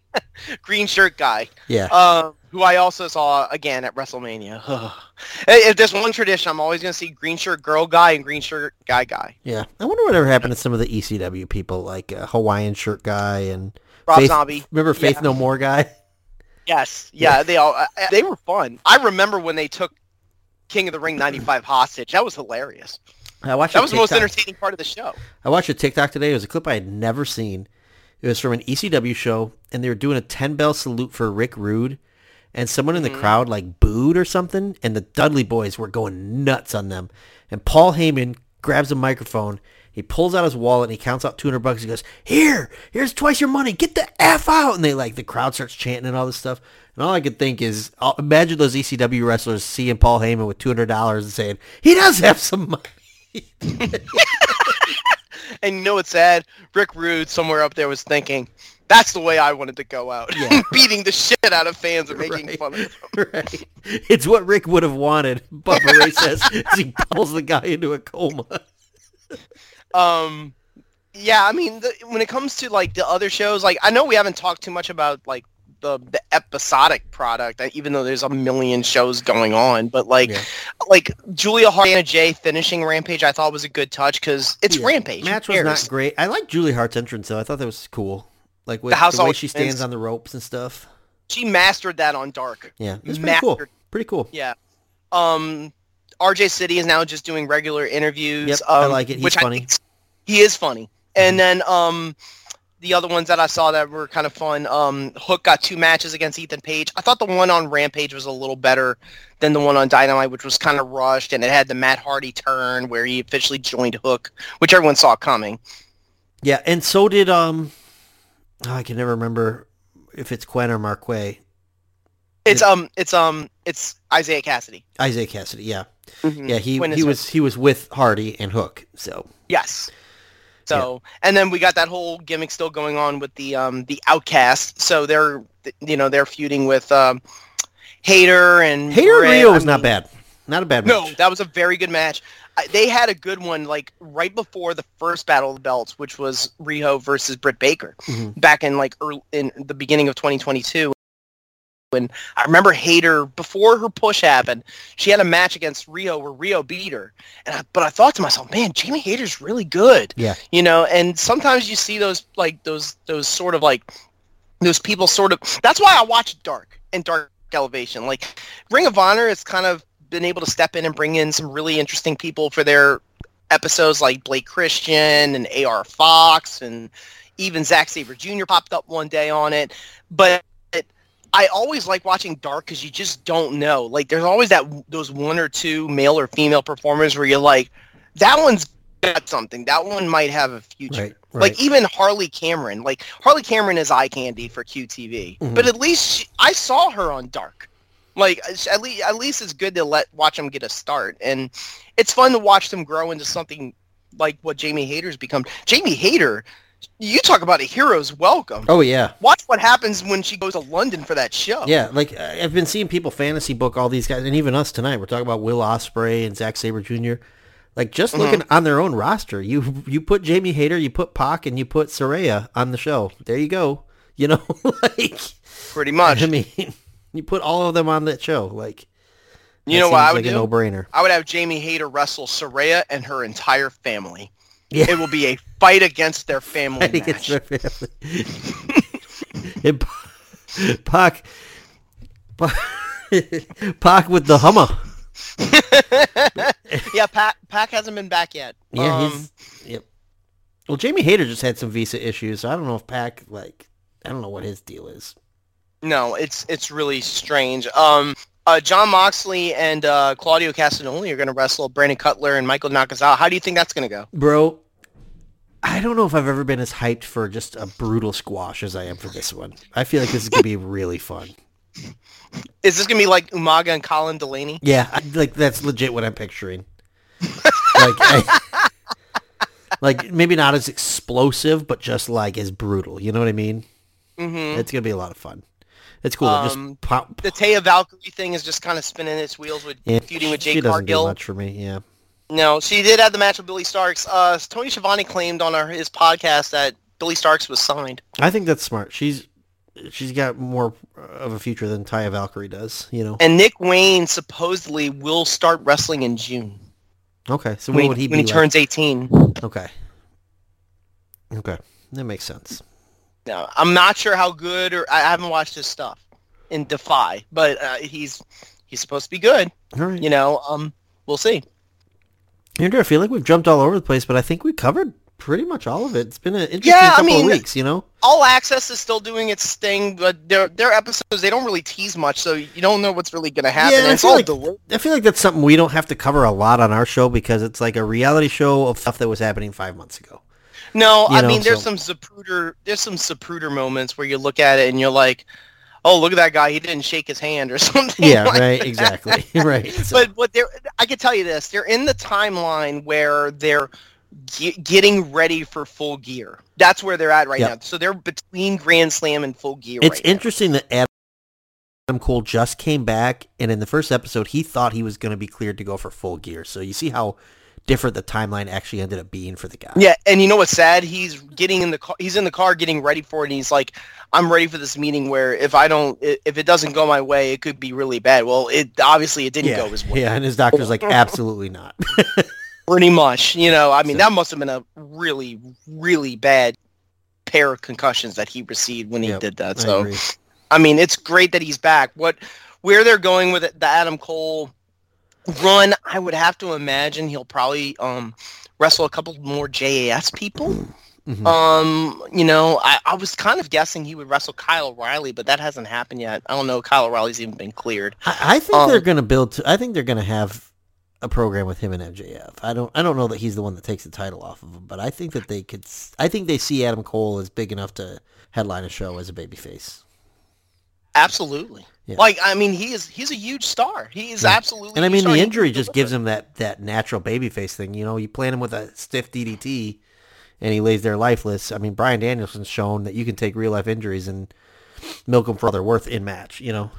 green shirt guy. yeah. uh, who I also saw again at WrestleMania. if there's one tradition, I'm always going to see green shirt girl guy and green shirt guy guy. Yeah. I wonder whatever happened to some of the ECW people, like uh, Hawaiian shirt guy and Rob Faith, Zombie. Remember Faith Yeah. No More guy? Yes, yeah, they all uh, they were fun. I remember when they took King of the Ring '95 hostage. That was hilarious. I watched That was the most TikTok- entertaining part of the show. I watched a TikTok today. It was a clip I had never seen. It was from an ECW show, and they were doing a 10 bell salute for Rick Rude, and someone in the crowd like booed or something, and the Dudley boys were going nuts on them. And Paul Heyman grabs a microphone, he pulls out his wallet, and he counts out 200 bucks. He goes, "Here, here's twice your money. Get the f out!" And they like the crowd starts chanting and all this stuff. And all I could think is, I'll, imagine those ECW wrestlers seeing Paul Heyman with two hundred dollars and saying he does have some money. And you know what's sad? Rick Rude somewhere up there was thinking, that's the way I wanted to go out. Yeah. Beating the shit out of fans and making Right. fun of them. right. It's what Rick would have wanted. Bubba Ray says as he pulls the guy into a coma. Um, yeah, I mean, the, when it comes to like the other shows, like I know we haven't talked too much about like the the episodic product, even though there's a million shows going on. But like, Yeah. like Julia Hart and Jay finishing Rampage, I thought was a good touch because it's Yeah. Rampage. Match was not great. I like Julia Hart's entrance though. I thought that was cool. Like with The house the way she stands wins. on the ropes and stuff. She mastered that on Dark. Yeah, it's pretty cool. Pretty cool. Yeah. Um, RJ City is now just doing regular interviews. Yep, um, I like it. He's funny. he is funny. And then um, the other ones that I saw that were kind of fun. Um, Hook got two matches against Ethan Page. I thought the one on Rampage was a little better than the one on Dynamite, which was kind of rushed, and it had the Matt Hardy turn where he officially joined Hook, which everyone saw coming. Yeah, and so did um oh, I can never remember if it's Quen or Marquay. It's um, it's um, it's Isiah Kassidy. Isiah Kassidy, yeah. Mhm. Yeah, he Quen he was he was with Hardy and Hook. So Yes. So, and then we got that whole gimmick still going on with the um the Outcast. So they're you know they're feuding with um Hayter and Hayter and. Riho I was not bad. Not a bad match. No, that was a very good match. I, they had a good one like right before the first Battle of the Belts, which was Riho versus Britt Baker Mhm. back in like early, in the beginning of 2022. When I remember Hayter before her push happened, she had a match against Riho where Riho beat her. And I, but I thought to myself, man, Jamie Hayter's really good Yeah. you know and sometimes you see those like those those sort of like those people sort of that's why i watch dark and dark elevation like ring of honor has kind of been able to step in and bring in some really interesting people for their episodes like blake christian and ar fox and even Zack Sabre Jr popped up one day on it but I always like watching Dark because you just don't know. Like, there's always that those one or two male or female performers where you're like, that one's got something. That one might have a future. Right, right. Like even Harley Cameron. Like Harley Cameron is eye candy for QTV, Mhm. but at least she, I saw her on Dark. Like at least at least it's good to let watch them get a start, and it's fun to watch them grow into something like what Jamie Hayter's become. Jamie Hayter, you talk about a hero's welcome. Oh yeah. Watch what happens when she goes to London for that show. Yeah, like I- I've been seeing people fantasy book all these guys, and even us tonight. We're talking about Will Ospreay and Zack Sabre Jr. Like just Mm-hmm. looking on their own roster, you you put Jamie Hayter, you put Pac, and you put Saraya on the show. There you go. You know, like pretty much. I mean, you put all of them on that show. Like you know what I would like do? a no brainer. I would have Jamie Hayter wrestle Saraya and her entire family. Yeah. It will be a fight against their family I think it's their family. and Pa- Pac, Pac, Pac with the Hummer. yeah, Pac, Pac hasn't been back yet. Yeah, Um, he's yep. Well, Jamie Hayter just had some visa issues, so I don't know if Pac like I don't know what his deal is. no, it's it's really strange. Um, uh, Jon Moxley and uh, Claudio Castagnoli are going to wrestle Brandon Cutler and Michael Nakazawa. How do you think that's going to go? Bro, I don't know if I've ever been as hyped for just a brutal squash as I am for this one. I feel like this is gonna be really fun. Is this going to be like Umaga and Colin Delaney? Yeah, I, like that's legit what I'm picturing. like, I, like maybe not as explosive, but just like as brutal. You know what I mean? Mm-hmm. It's gonna be a lot of fun. It's cool. Um, just pop. The Taya Valkyrie thing is just kind of spinning its wheels with Yeah, feuding with she Jake doesn't do much for me. Yeah. No, she did have the match with Billie Starkz. Uh, Tony Schiavone claimed on our, his podcast that Billie Starkz was signed. I think that's smart. She's she's got more of a future than Taya Valkyrie does. You know. And Nick Wayne supposedly will start wrestling in June Okay. So when he when be he like? turns 18. Okay. Okay. That makes sense. Now, I'm not sure how good, or I haven't watched his stuff in Defy, but uh, he's he's supposed to be good. All right. You know, um, we'll see. Andrew, I feel like we've jumped all over the place, but I think we covered pretty much all of it. It's been an interesting Yeah, I couple mean- of weeks, you know? All Access is still doing its thing, but their their episodes they don't really tease much, so you don't know what's really going to happen. Yeah, I it's feel all like-. I feel like that's something we don't have to cover a lot on our show because it's like a reality show of stuff that was happening five months ago. No, You I know, mean there's so- some Zapruder there's some Zapruder moments where you look at it and you're like, oh look at that guy, he didn't shake his hand or something. Yeah, like right, that. exactly, right. So, But what they're, I can tell you this: they're in the timeline where they're ge- getting ready for full gear. That's where they're at right Yep. now. So they're between Grand Slam and full gear. it's right now. interesting that Adam Cole just came back, and in the first episode, he thought he was going to be cleared to go for full gear. So you see how different the timeline actually ended up being for the guy. Yeah, and you know what's sad? He's getting in the car. He's in the car getting ready for it, and he's like, "I'm ready for this meeting. Where if I don't, if it doesn't go my way, it could be really bad." Well, it obviously it didn't yeah, go his way. yeah, and his doctor's like, absolutely not. Pretty much, you know. I mean, So- that must have been a really, really bad pair of concussions that he received when he Yep, did that. So, agree. I mean, it's great that he's back. What, where they're going with it, the Adam Cole run, I would have to imagine he'll probably um wrestle a couple more JAS people. Mhm. Um, you know, I, I was kind of guessing he would wrestle Kyle O'Reilly, but that hasn't happened yet. I don't know. Kyle O'Reilly's even been cleared. I, I think Um, they're going to build. To, I think they're going to have a program with him and MJF. I don't. I don't know that he's the one that takes the title off of him, but I think that they could. I think they see Adam Cole as big enough to headline a show as a babyface. Absolutely. Yeah. Like, I mean, he is he's a huge star. He is Yeah. absolutely. And I mean, the He injury just gives him that that natural babyface thing. You know, you plant him with a stiff DDT, and he lays there lifeless. I mean, Bryan Danielson's shown that you can take real life injuries and milk them for all they're worth in match. You know.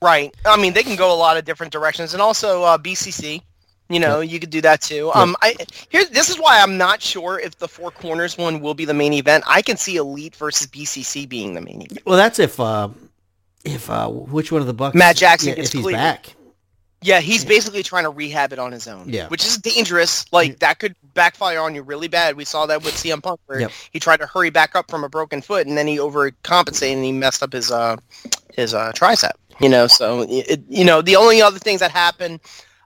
Right. I mean, they can go a lot of different directions, and also uh, BCC. You know, you could do that too. Um, I here. This is why I'm not sure if the Four Corners one will be the main event. I can see Elite versus BCC being the main event. Well, that's if uh, if uh, which one of the Bucks? Matt Jackson yeah, gets if he's cleared. back. Yeah, he's basically trying to rehab it on his own. Yeah. Which is dangerous. Like that could backfire on you really bad. We saw that with CM Punk where Yep. he tried to hurry back up from a broken foot and then he overcompensated and he messed up his uh his uh tricep. You know, so it, you know, the only other things that happened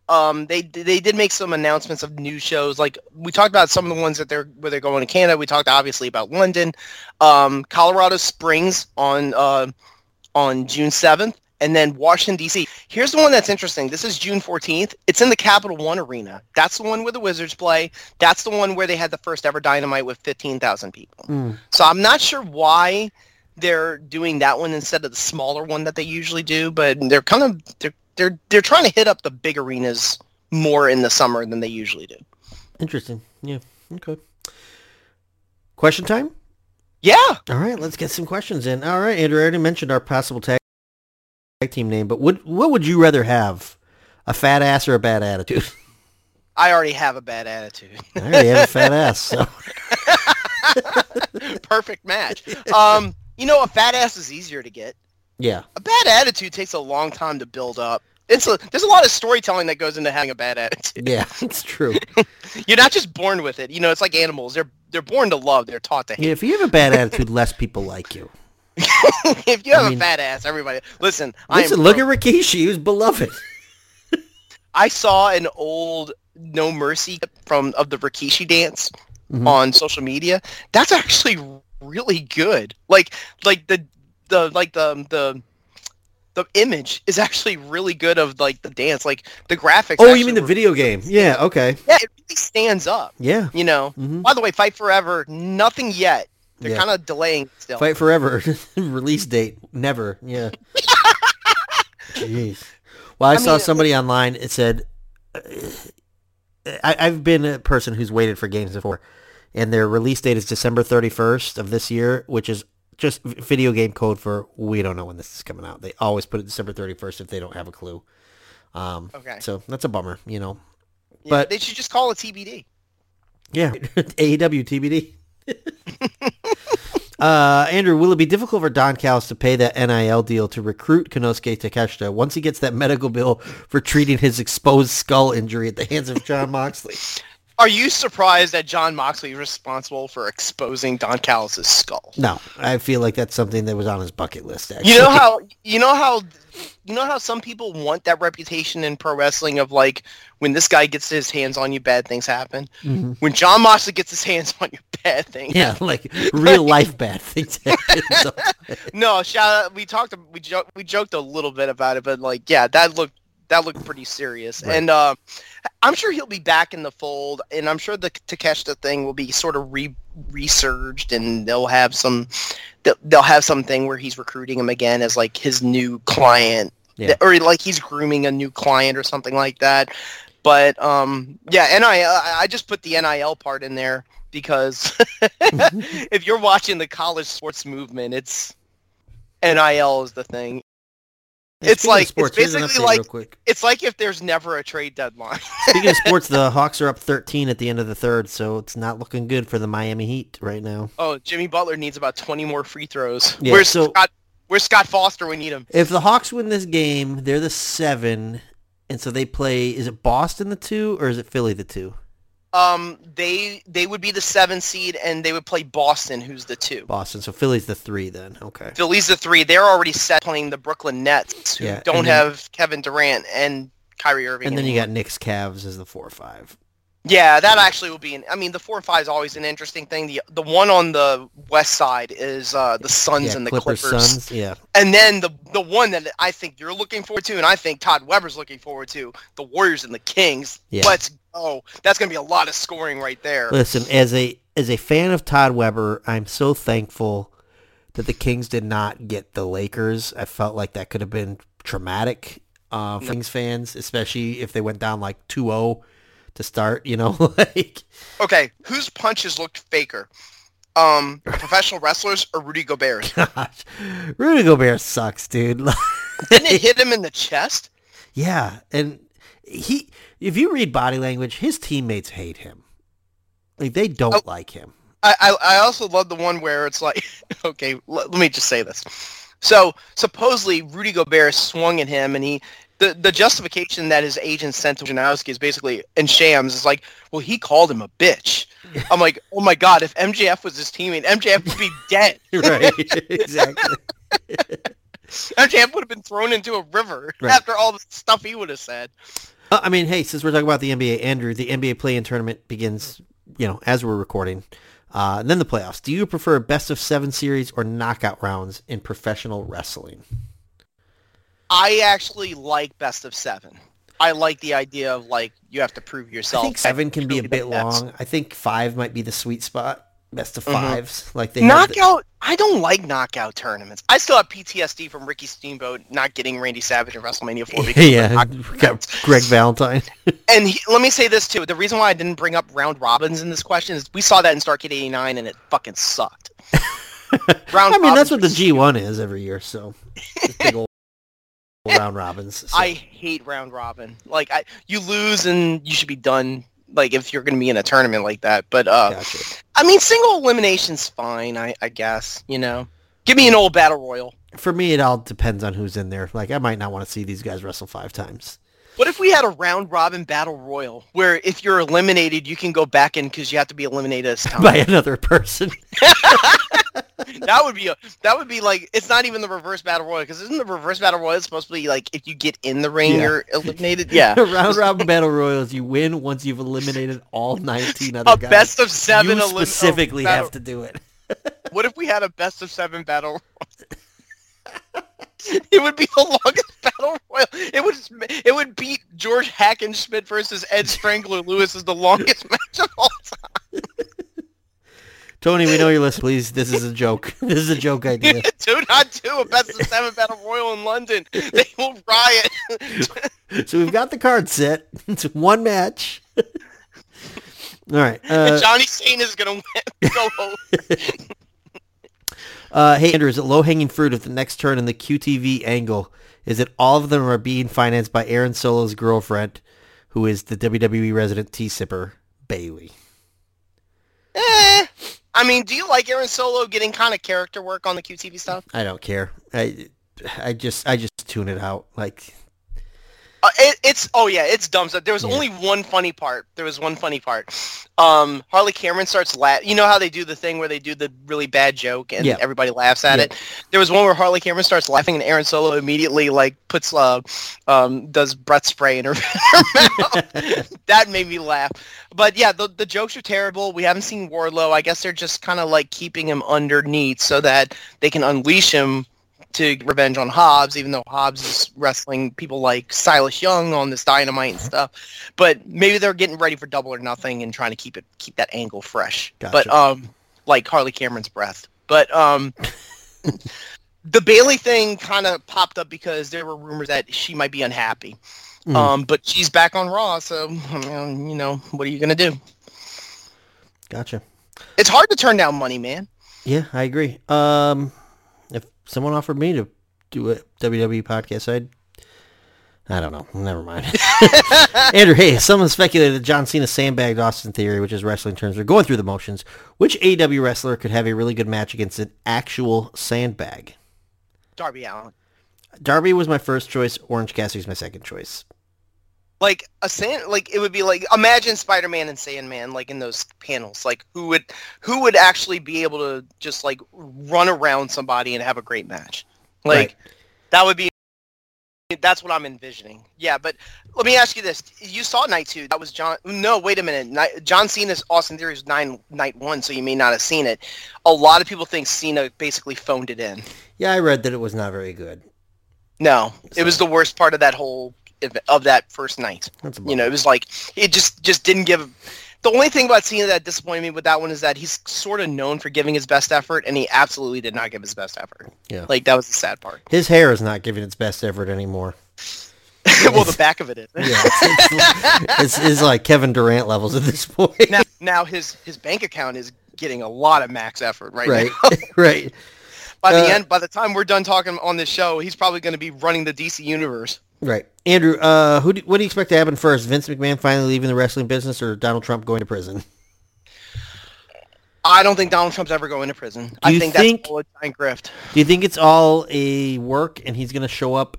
um, they they did make some announcements of new shows. Like we talked about some of the ones that they're where they're going to Canada. We talked obviously about London, um, Colorado Springs on uh, on June seventh, and then Washington D.C. Here's the one that's interesting. This is June fourteenth. It's in the Capital One Arena. That's the one where the Wizards play. That's the one where they had the first ever Dynamite with fifteen thousand people. Mm. So I'm not sure why they're doing that one instead of the smaller one that they usually do, but they're kind of they're they're they're trying to hit up the big arenas more in the summer than they usually do. Interesting. Yeah. Okay. Question time. Yeah. All right, let's get some questions in. All right, Andrew, I already mentioned our possible tag tag team name, but would what would you rather have, a fat ass or a bad attitude? I already have a bad attitude. I already have a fat ass, so Perfect match. Um, you know, a fat ass is easier to get. yeah. A bad attitude takes a long time to build up. It's a there's a lot of storytelling that goes into having a bad attitude. Yeah, it's true. You're not just born with it. You know, it's like animals. They're they're born to love. They're taught to hate. Yeah, if you have a bad attitude, less people like you. if you have I mean- a fat ass, everybody listen. Listen, look at Rikishi. He was beloved. I saw an old No Mercy from of the Rikishi dance Mhm. on social media. That's actually really good. Like like the the like the the the image is actually really good of like the dance. Like the graphics. Oh, you mean the video game? Yeah. Okay. Yeah, it really stands up. Yeah. You know. hmm By the way, Fight Forever, nothing yet. They're Yeah. kind of delaying still. Fight forever. Release date never. Yeah. Jeez. Well, I, I saw mean, somebody online. It said, uh, I, I've been a person who's waited for games before, and their release date is December 31st of this year, which is just video game code for we don't know when this is coming out. They always put it December 31st if they don't have a clue. Um, Okay. So that's a bummer, you know. Yeah, but- they should just call it TBD. Yeah, AEW TBD. uh, Andrew, will it be difficult for Don Callis to pay that NIL deal to recruit Konosuke Takeshita once he gets that medical bill for treating his exposed skull injury at the hands of Jon Moxley? Are you surprised that Jon Moxley is responsible for exposing Don Callis' skull? No, I feel like that's something that was on his bucket list. Actually. You know how you know how you know how some people want that reputation in pro wrestling of like when this guy gets his hands on you, bad things happen. Mhm. When Jon Moxley gets his hands on you, bad things. Yeah, like real life bad things. happen. No, shout out. We talked. We joked. We joked a little bit about it, but like, yeah, that looked that looked pretty serious. Right. And uh, I'm sure he'll be back in the fold, and I'm sure the Takeshita thing will be sort of re resurged, and they'll have some they'll have something where he's recruiting him again as like his new client, Yeah. or like he's grooming a new client or something like that. But um, yeah, NIL. I I just put the NIL part in there because if you're watching the college sports movement, it's NIL is the thing. It's like- it's sports, an basically like-. It's like if there's never a trade deadline. Speaking of sports, the Hawks are up 13 at the end of the third, so it's not looking good for the Miami Heat right now. oh, Jimmy Butler needs about 20 more free throws. Yeah, where's so- Scott? Where's Scott Foster? We need him. If the Hawks win this game, they're the seven, and so they play. Is it Boston the two or is it Philly the two? Um, they they would be the seven seed, and they would play Boston, who's the two. Boston. So Philly's the three then. Okay. Philly's the three. They're already set playing the Brooklyn Nets, who Yeah, don't then- have Kevin Durant and Kyrie Irving. And then you got Knicks Cavs as the four or five. Yeah, that actually will be. An, I mean, the four and five is always an interesting thing. The the one on the west side is uh, the Suns yeah, and the Clippers, Clippers, Suns. Yeah. and then the the one that I think you're looking forward to, and I think Todd Weber's looking forward to, the Warriors and the Kings. Yeah. Let's go. That's gonna be a lot of scoring right there. Listen, as a as a fan of Todd Weber, I'm so thankful that the Kings did not get the Lakers. I felt like that could have been traumatic uh, for Kings fans, especially if they went down like 2-0 to start. You know, like Okay, whose punches looked faker? Um, professional wrestlers or Rudy Gobert's? gosh, Rudy Gobert sucks, dude. Didn't it hit him in the chest? yeah, and he, if you read body language, his teammates hate him. Like they don't Oh. like him. I, I, I also love the one where it's like, okay, let, let me just say this. So supposedly Rudy Gobert swung at him, and he the, the justification that his agent sent to Janowski is basically in Shams is like, well, he called him a bitch. I'm like, oh my god, if MJF was his teammate, MJF would be dead. right, exactly. MJF would have been thrown into a river Right. after all the stuff he would have said. Uh, I mean, hey, since we're talking about the NBA, Andrew, the NBA play-in tournament begins, you know, as we're recording. Uh, and then the playoffs. Do you prefer best of seven series or knockout rounds in professional wrestling? I actually like best of seven. I like the idea of like you have to prove I yourself. think seven can be a bit long. I think five might be the sweet spot. Best of Mhm. fives, like they have the- knockout. I don't like knockout tournaments. I still have PTSD from Ricky Steamboat not getting Randy Savage in WrestleMania 4 because yeah, got. Greg Valentine. And he, let me say this too: the reason why I didn't bring up round robins in this question is we saw that in Starrcade '89 and it fucking sucked. round I mean, that's what the G1 is every year. So round robins. So. I hate round robin. Like I, you lose and you should be done. Like if you're going to be in a tournament like that. But uh, gotcha. I mean, single elimination's fine. I, I guess you know. Give me an old battle royal. For me, it all depends on who's in there. Like, I might not want to see these guys wrestle five times. What if we had a round robin battle royal where if you're eliminated, you can go back in because you have to be eliminated as time? by another person. that would be a that would be like it's not even the reverse battle royal because isn't the reverse battle royal supposed to be like if you get in the ring Yeah. you're eliminated? Yeah. Round robin battle royals, you win once you've eliminated all 19 other A guys. best of seven. you elim- oh, specifically battle- have to do it. What if we had a best of seven battle? it would be the longest battle royal. It would it would beat George Hackenschmidt versus Ed Strangler Lewis as the longest match of all time. Tony, we know you're listening. Please, this is a joke. This is a joke idea. do not do a best of seven battle royal in London. They will riot. So we've got the card set. It's one match. All right. Uh, and Johnny Sane is gonna win. Go over. uh, hey, Andrew, is it low-hanging fruit if the next turn in the QTV angle is that all of them are being financed by Aaron Solo's girlfriend, who is the WWE resident tea sipper, Bayley? Eh. I mean, do you like Aaron Solo getting kind of character work on the QTV stuff? I don't care. I, I just, I just tune it out. Like, Uh, it, it's oh yeah, it's dumb stuff. There was Yeah. only one funny part. There was one funny part. Um, Harley Cameron starts laugh. You know how they do the thing where they do the really bad joke and Yeah. everybody laughs at Yeah. it. There was one where Harley Cameron starts laughing and Aaron Solo immediately like puts uh, um, does breath spray in her, her mouth. that made me laugh. But yeah, the the jokes are terrible. We haven't seen Wardlow. I guess they're just kind of like keeping him underneath so that they can unleash him to get revenge on Hobbs, even though Hobbs is wrestling people like Silas Young on this dynamite and stuff. But maybe they're getting ready for double or nothing and trying to keep it keep that angle fresh. Gotcha. But um like Harley Cameron's breath. But um the Bayley thing kind of popped up because there were rumors that she might be unhappy. Mm. Um, but she's back on Raw, so um, you know what are you gonna do? Gotcha. It's hard to turn down money, man. Yeah, I agree. Um, someone offered me to do a WWE podcast, I'd. I don't know. Never mind. Andrew, hey, someone speculated that John Cena sandbagged Austin Theory, which is wrestling terms. They're going through the motions. Which AEW wrestler could have a really good match against an actual sandbag? Darby Allin. Darby was my first choice. Orange Cassidy's my second choice. Like a sand, like it would be like imagine Spider-Man and Sandman like in those panels. Like who would who would actually be able to just like run around somebody and have a great match? Like Right. that would be. That's what I'm envisioning. Yeah, but let me ask you this: You saw night two. That was John. No, wait a minute. Night, John Cena's Austin Theory's nine night one, so you may not have seen it. A lot of people think Cena basically phoned it in. Yeah, I read that it was not very good. No, it was the worst part of that whole of that first night. That's You know, it was like it just just didn't give. The only thing about Cena that disappointed me with that one is that he's sort of known for giving his best effort, and he absolutely did not give his best effort. Yeah. Like that was the sad part. His hair is not giving its best effort anymore. well, the back of it is. Yeah, it's, it's, it's, it's like Kevin Durant levels at this point. now, now his his bank account is getting a lot of max effort right, right, now. right. by the Uh, end, by the time we're done talking on this show, he's probably going to be running the DC universe. Right. Andrew, uh, who do, what do you expect to happen first? Vince McMahon finally leaving the wrestling business or Donald Trump going to prison? I don't think Donald Trump's ever going to prison. I you think, think- that's all a giant grift. Do you think it's all a work and he's going to show up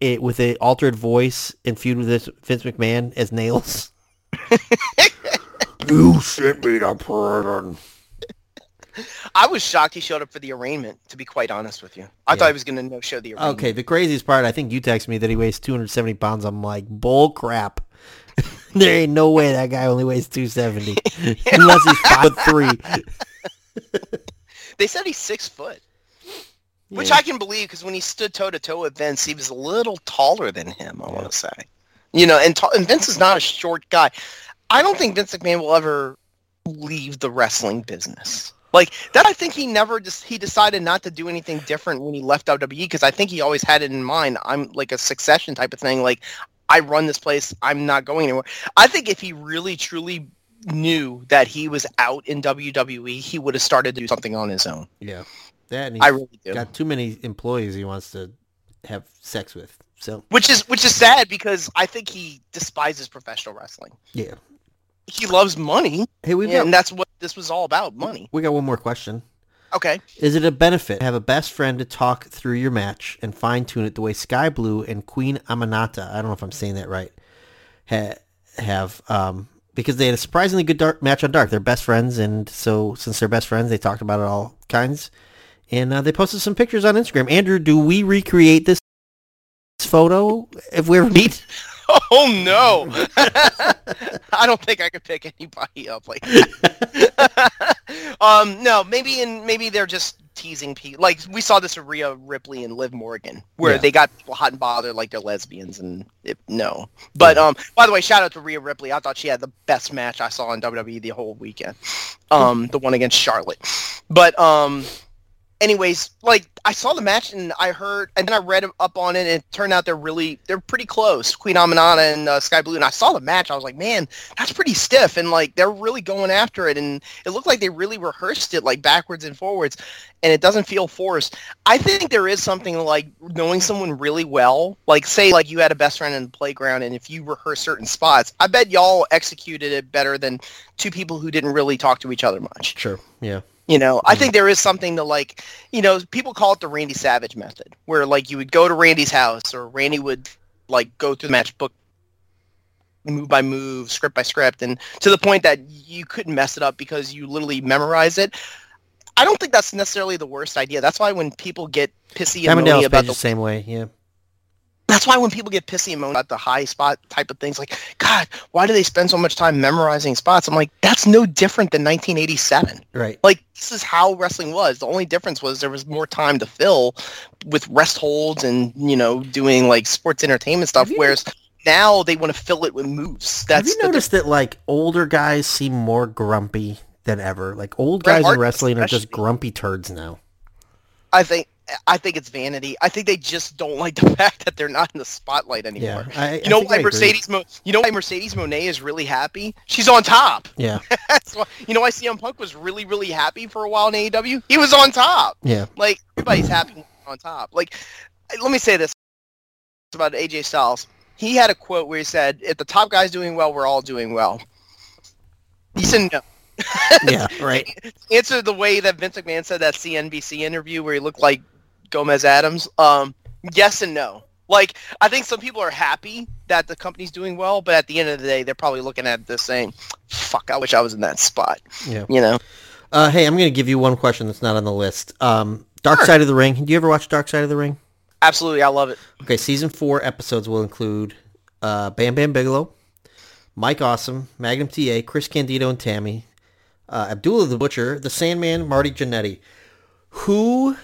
it, with a altered voice and feud with this Vince McMahon as Nailz? you sent me to prison. I was shocked he showed up for the arraignment. To be quite honest with you, I Yeah. thought he was going to no show the arraignment. Okay, the craziest part, I think you texted me that he weighs 270 pounds. I'm like, bull crap. there ain't no way that guy only weighs 270 unless he's five three. They said he's six foot, which I can believe because when he stood toe to toe with Vince, he was a little taller than him. I want to say, you know, and, ta- and Vince is not a short guy. I don't think Vince McMahon will ever leave the wrestling business. Like that, I think he never just he decided not to do anything different when he left WWE because I think he always had it in mind. I'm like a succession type of thing. Like I run this place. I'm not going anywhere. I think if he really truly knew that he was out in WWE, he would have started to do something on his own. Yeah, that I really do. got too many employees he wants to have sex with. So Which is which is sad because I think he despises professional wrestling. yeah. He loves money, Hey, we've and got that's what this was all about, money. we got one more question. Okay. Is it a benefit to have a best friend to talk through your match and fine tune it the way Skye Blue and Queen Aminata, I don't know if I'm saying that right, ha- have, um, because they had a surprisingly good dark match on Dark. They're best friends, and so since they're best friends, they talked about it all kinds. And uh, they posted some pictures on Instagram. Andrew, do we recreate this photo if we ever meet? Oh no! I don't think I could pick anybody up like um, no, maybe in maybe they're just teasing people. Like we saw this with Rhea Ripley and Liv Morgan, where Yeah. they got people hot and bothered like they're lesbians, and it, no. But um, by the way, shout out to Rhea Ripley. I thought she had the best match I saw in WWE the whole weekend. Um, the one against Charlotte. But um, anyways, like I saw the match and I heard, and then I read up on it, and it turned out they're really, they're pretty close. Queen Aminata and uh, Skye Blue, and I saw the match. I was like, man, that's pretty stiff, and like they're really going after it, and it looked like they really rehearsed it like backwards and forwards, and it doesn't feel forced. I think there is something like knowing someone really well, like say like you had a best friend in the playground, and if you rehearse certain spots, I bet y'all executed it better than two people who didn't really talk to each other much. Sure. Yeah. You know, I mm-hmm. think there is something to like, you know, people call it the Randy Savage method, where like you would go to Randy's house or Randy would like go through the match book move by move, script by script, and to the point that you couldn't mess it up because you literally memorize it. I don't think that's necessarily the worst idea. That's why when people get pissy and Diamond about the the same way. Yeah. That's why when people get pissy and moan about the high spot type of things, like, God, why do they spend so much time memorizing spots? I'm like, that's no different than 1987 Right. like this is how wrestling was. The only difference was there was more time to fill with rest holds and you know doing like sports entertainment stuff. You- Whereas now they want to fill it with moves. That's Have you noticed that like older guys seem more grumpy than ever? Like old guys in wrestling are just grumpy turds now. I think I think it's vanity. I think they just don't like the fact that they're not in the spotlight anymore. Yeah, I, you know I think I why. Mercedes? Mo- you know why Mercedes Moné is really happy? She's on top. Yeah, That's why. You know why CM Punk was really really happy for a while in AEW? He was on top. yeah, Like everybody's happy on top. Like, let me say this about AJ Styles. He had a quote where he said, "If the top guy's doing well, we're all doing well." He said no. yeah. Right. Answer the way that Vince McMahon said that CNBC interview where he looked like Gomez Addams. Um, yes and no. Like, I think some people are happy that the company's doing well, but at the end of the day, they're probably looking at this saying, "Fuck, I wish I was in that spot." Yeah. You know. Uh, hey, I'm going to give you one question that's not on the list. Um, Dark Sure. Side of the Ring. Do you ever watch Dark Side of the Ring? Absolutely, I love it. Okay, season four episodes will include uh, Bam Bam Bigelow, Mike Awesome, Magnum TA, Chris Candido and Tammy, uh, Abdullah the Butcher, the Sandman, Marty Jannetty. Who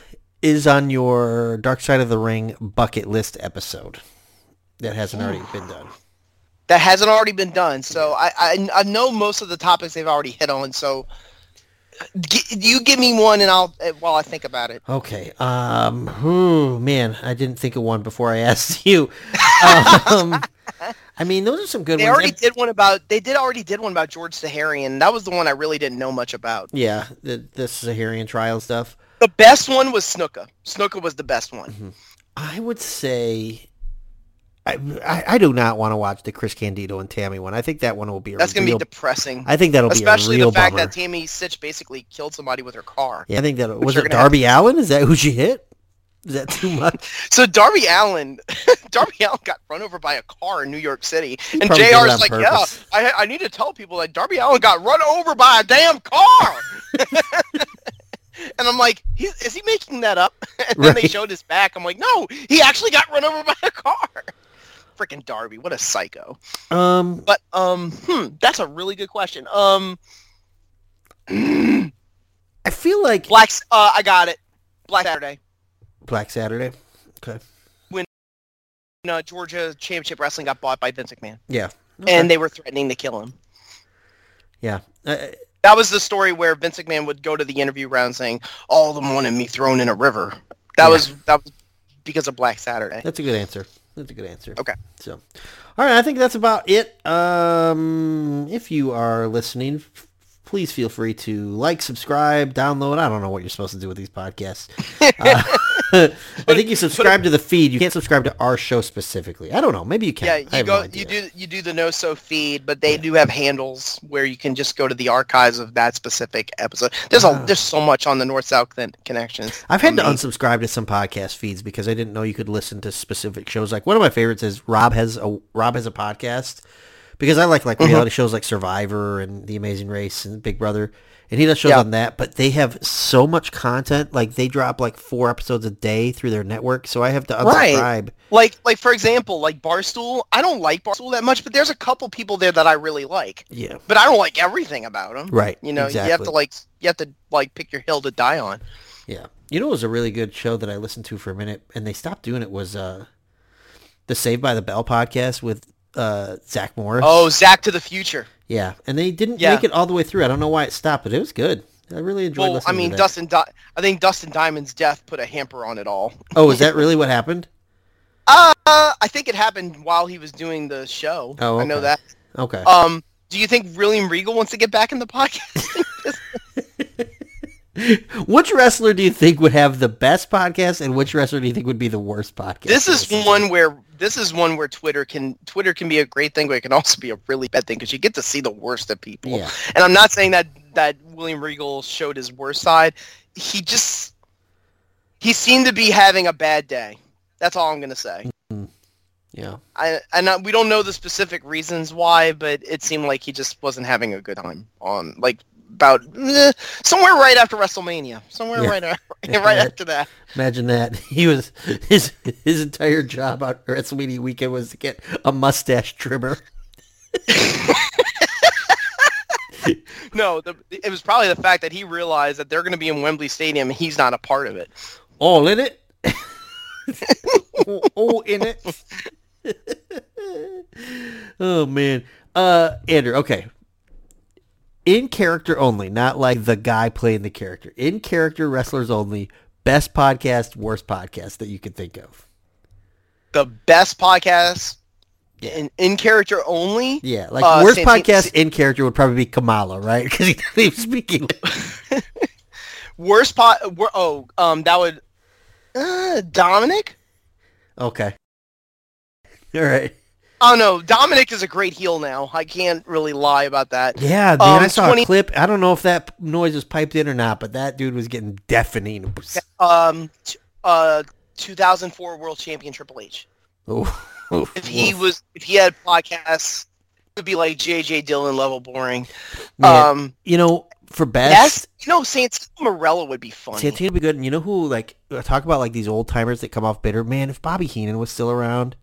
is on your Dark Side of the Ring bucket list episode that hasn't already been done? That hasn't already been done, so I I, I know most of the topics they've already hit on. So, g- you give me one, and I'll uh, while I think about it. Okay. Um. Oh man, I didn't think of one before I asked you. Um, I mean, those are some good They ones. already did one about. They did already did one about George Zahorian. That was the one I really didn't know much about. yeah, the the Zahorian trial stuff. The best one was Snuka. Snuka was the best one. Mm-hmm. I would say. I, I, I do not want to watch the Chris Candido and Tammy one. I think that one will be a That's gonna be depressing. I think that'll Especially be a real the fact bummer. that Tammy Sytch basically killed somebody with her car. yeah, I think that was it. gonna have Darby Allin? Is that who she hit? Is that too much? So Darby Allin, Darby Allin got run over by a car in New York City, and did it JR's like, purpose. "Yeah, I, I need to tell people that Darby Allin got run over by a damn car." and I'm like, "Is he making that up?" And then they showed his back. I'm like, "No, he actually got run over by a car." Freaking Darby, what a psycho! um, But um, hmm, that's a really good question. Um, I feel like Black, uh, I got it. Black Saturday. Black Saturday. Okay. No, Georgia Championship Wrestling got bought by Vince McMahon, Yeah. and they were threatening to kill him. yeah. Uh, That was the story where Vince McMahon would go to the interview round saying, "All of them wanted me thrown in a river." That Yeah. was that was because of Black Saturday. That's a good answer. That's a good answer. Okay. So, all right, I think that's about it. Um, if you are listening, please feel free to like, subscribe, download. I don't know what you're supposed to do with these podcasts. Uh, I think you subscribe to the feed. You can't subscribe to our show specifically. I don't know. Maybe you can. Yeah, I you have go, no you do, you do the no so feed, but they do have handles where you can just go to the archives of that specific episode. There's Ah. a there's so much on the North South connections. I've had to unsubscribe to some podcast feeds because I didn't know you could listen to specific shows. Like one of my favorites is Rob has a Rob has a podcast because I like like Mm-hmm. reality shows like Survivor and The Amazing Race and Big Brother, and he does shows Yeah. on that. But they have so much content. Like they drop like four episodes a day through their network, so I have to unsubscribe. Right. Like like for example, like Barstool. I don't like Barstool that much, but there's a couple people there that I really like. Yeah, But I don't like everything about them. Right, You know, you have to like you have to like pick your hill to die on. yeah. You know, it was a really good show that I listened to for a minute, and they stopped doing it. Was uh, the Saved by the Bell podcast with uh Zack Morris. Oh, Zach to the Future. Yeah, and they didn't Yeah. make it all the way through. I don't know why it stopped, but it was good. I really enjoyed Well, I mean. Dustin. Di- I think Dustin Diamond's death put a hamper on it all. Oh, is that really what happened? Uh, I think it happened while he was doing the show. Oh, I know that. Okay. Um, do you think William Regal wants to get back in the podcast? which wrestler do you think would have the best podcast, and which wrestler do you think would be the worst podcast? this is one where this is one where Twitter can Twitter can be a great thing, but it can also be a really bad thing because you get to see the worst of people. Yeah. And I'm not saying that that William Regal showed his worst side. He just he seemed to be having a bad day. That's all I'm gonna say. Mm-hmm. Yeah. I and I, we don't know the specific reasons why, but it seemed like he just wasn't having a good time on like about eh, somewhere right after WrestleMania, somewhere Yeah. right after, right after that. Imagine that he was his his entire job on WrestleMania weekend was to get a mustache trimmer. No, the, it was probably the fact that he realized that they're going to be in Wembley Stadium and he's not a part of it. All in it. all, all in it. oh man. Uh Andrew, okay. In character only, not like the guy playing the character. In character wrestlers only. best podcast, worst podcast that you could think of. The best podcast in, in character only. Yeah, like Uh, worst podcast in character would probably be Kamala, right? Because he doesn't even speak. Worst pot. Oh, um, that would. Uh, Dominic. Okay. All right. Oh no, Dominic is a great heel now. I can't really lie about that. Yeah, man, Um, I saw 20 a clip. I don't know if that noise was piped in or not, but that dude was getting deafening. Um, uh, 2004 World Champion Triple H. Oh, If he was, if he had podcasts, it would be like JJ Dillon level boring. Um, you know, for best, you know, Santino Marella would be funny. Santino would be good. And you know who, like, talk about like these old timers that come off bitter. Man, if Bobby Heenan was still around,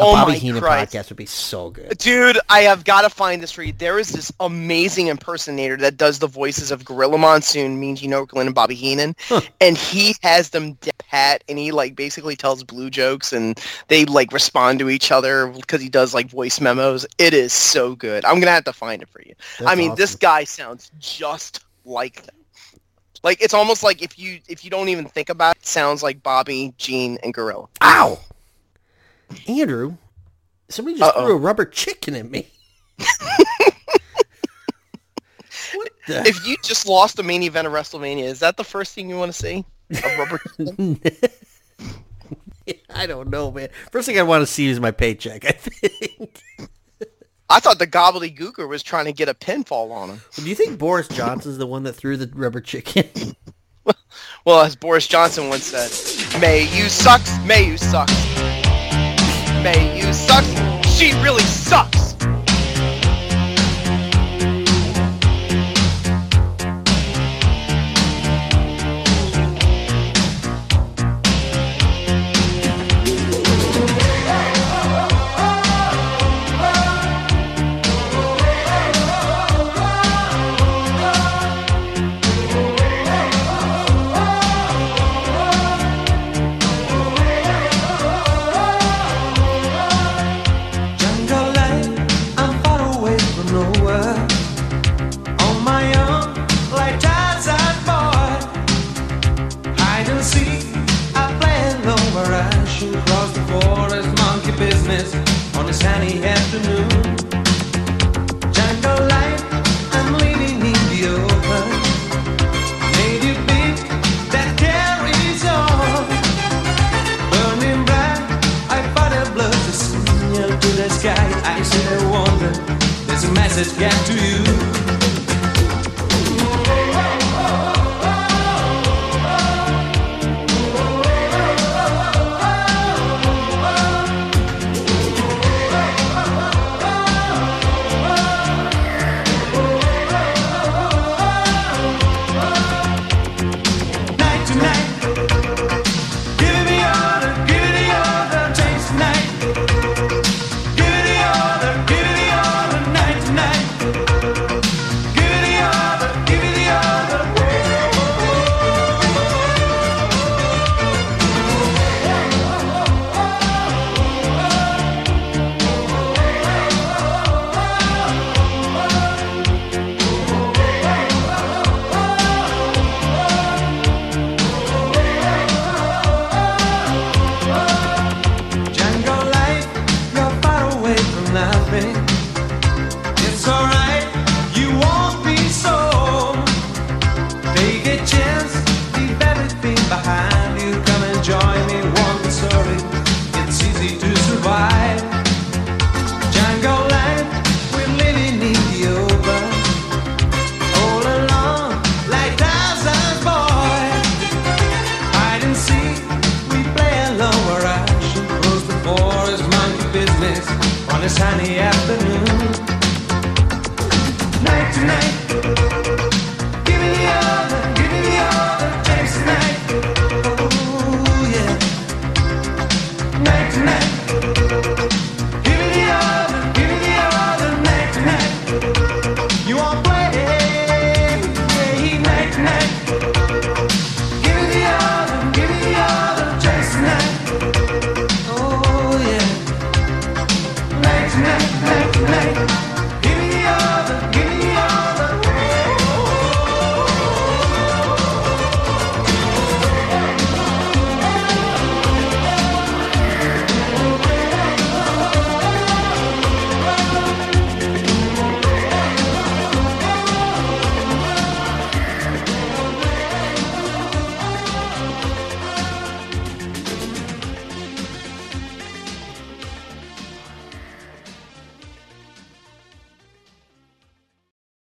Oh Bobby my Heenan Christ. podcast would be so good. Dude, I have got to find this for you. There is this amazing impersonator that does the voices of Gorilla Monsoon, Mean Gene Okerlund, and Bobby Heenan, Huh. and he has them pat, and he like basically tells blue jokes, and they like respond to each other because he does like voice memos. It is so good. I'm gonna have to find it for you. I That's mean, this guy sounds just like them. Like it's almost like if you if you don't even think about it, it sounds like Bobby, Gene, and Gorilla. Ow, Andrew, somebody just Uh-oh. threw a rubber chicken at me. what the? If you just lost a main event of WrestleMania, is that the first thing you want to see? A rubber I don't know, man. First thing I want to see is my paycheck. I think. I thought the Gobbledy Gooker was trying to get a pinfall on him. Do you think Boris Johnson's the one that threw the rubber chicken? Well, as Boris Johnson once said, May you sucks, May you sucks. May you sucks. She really sucks.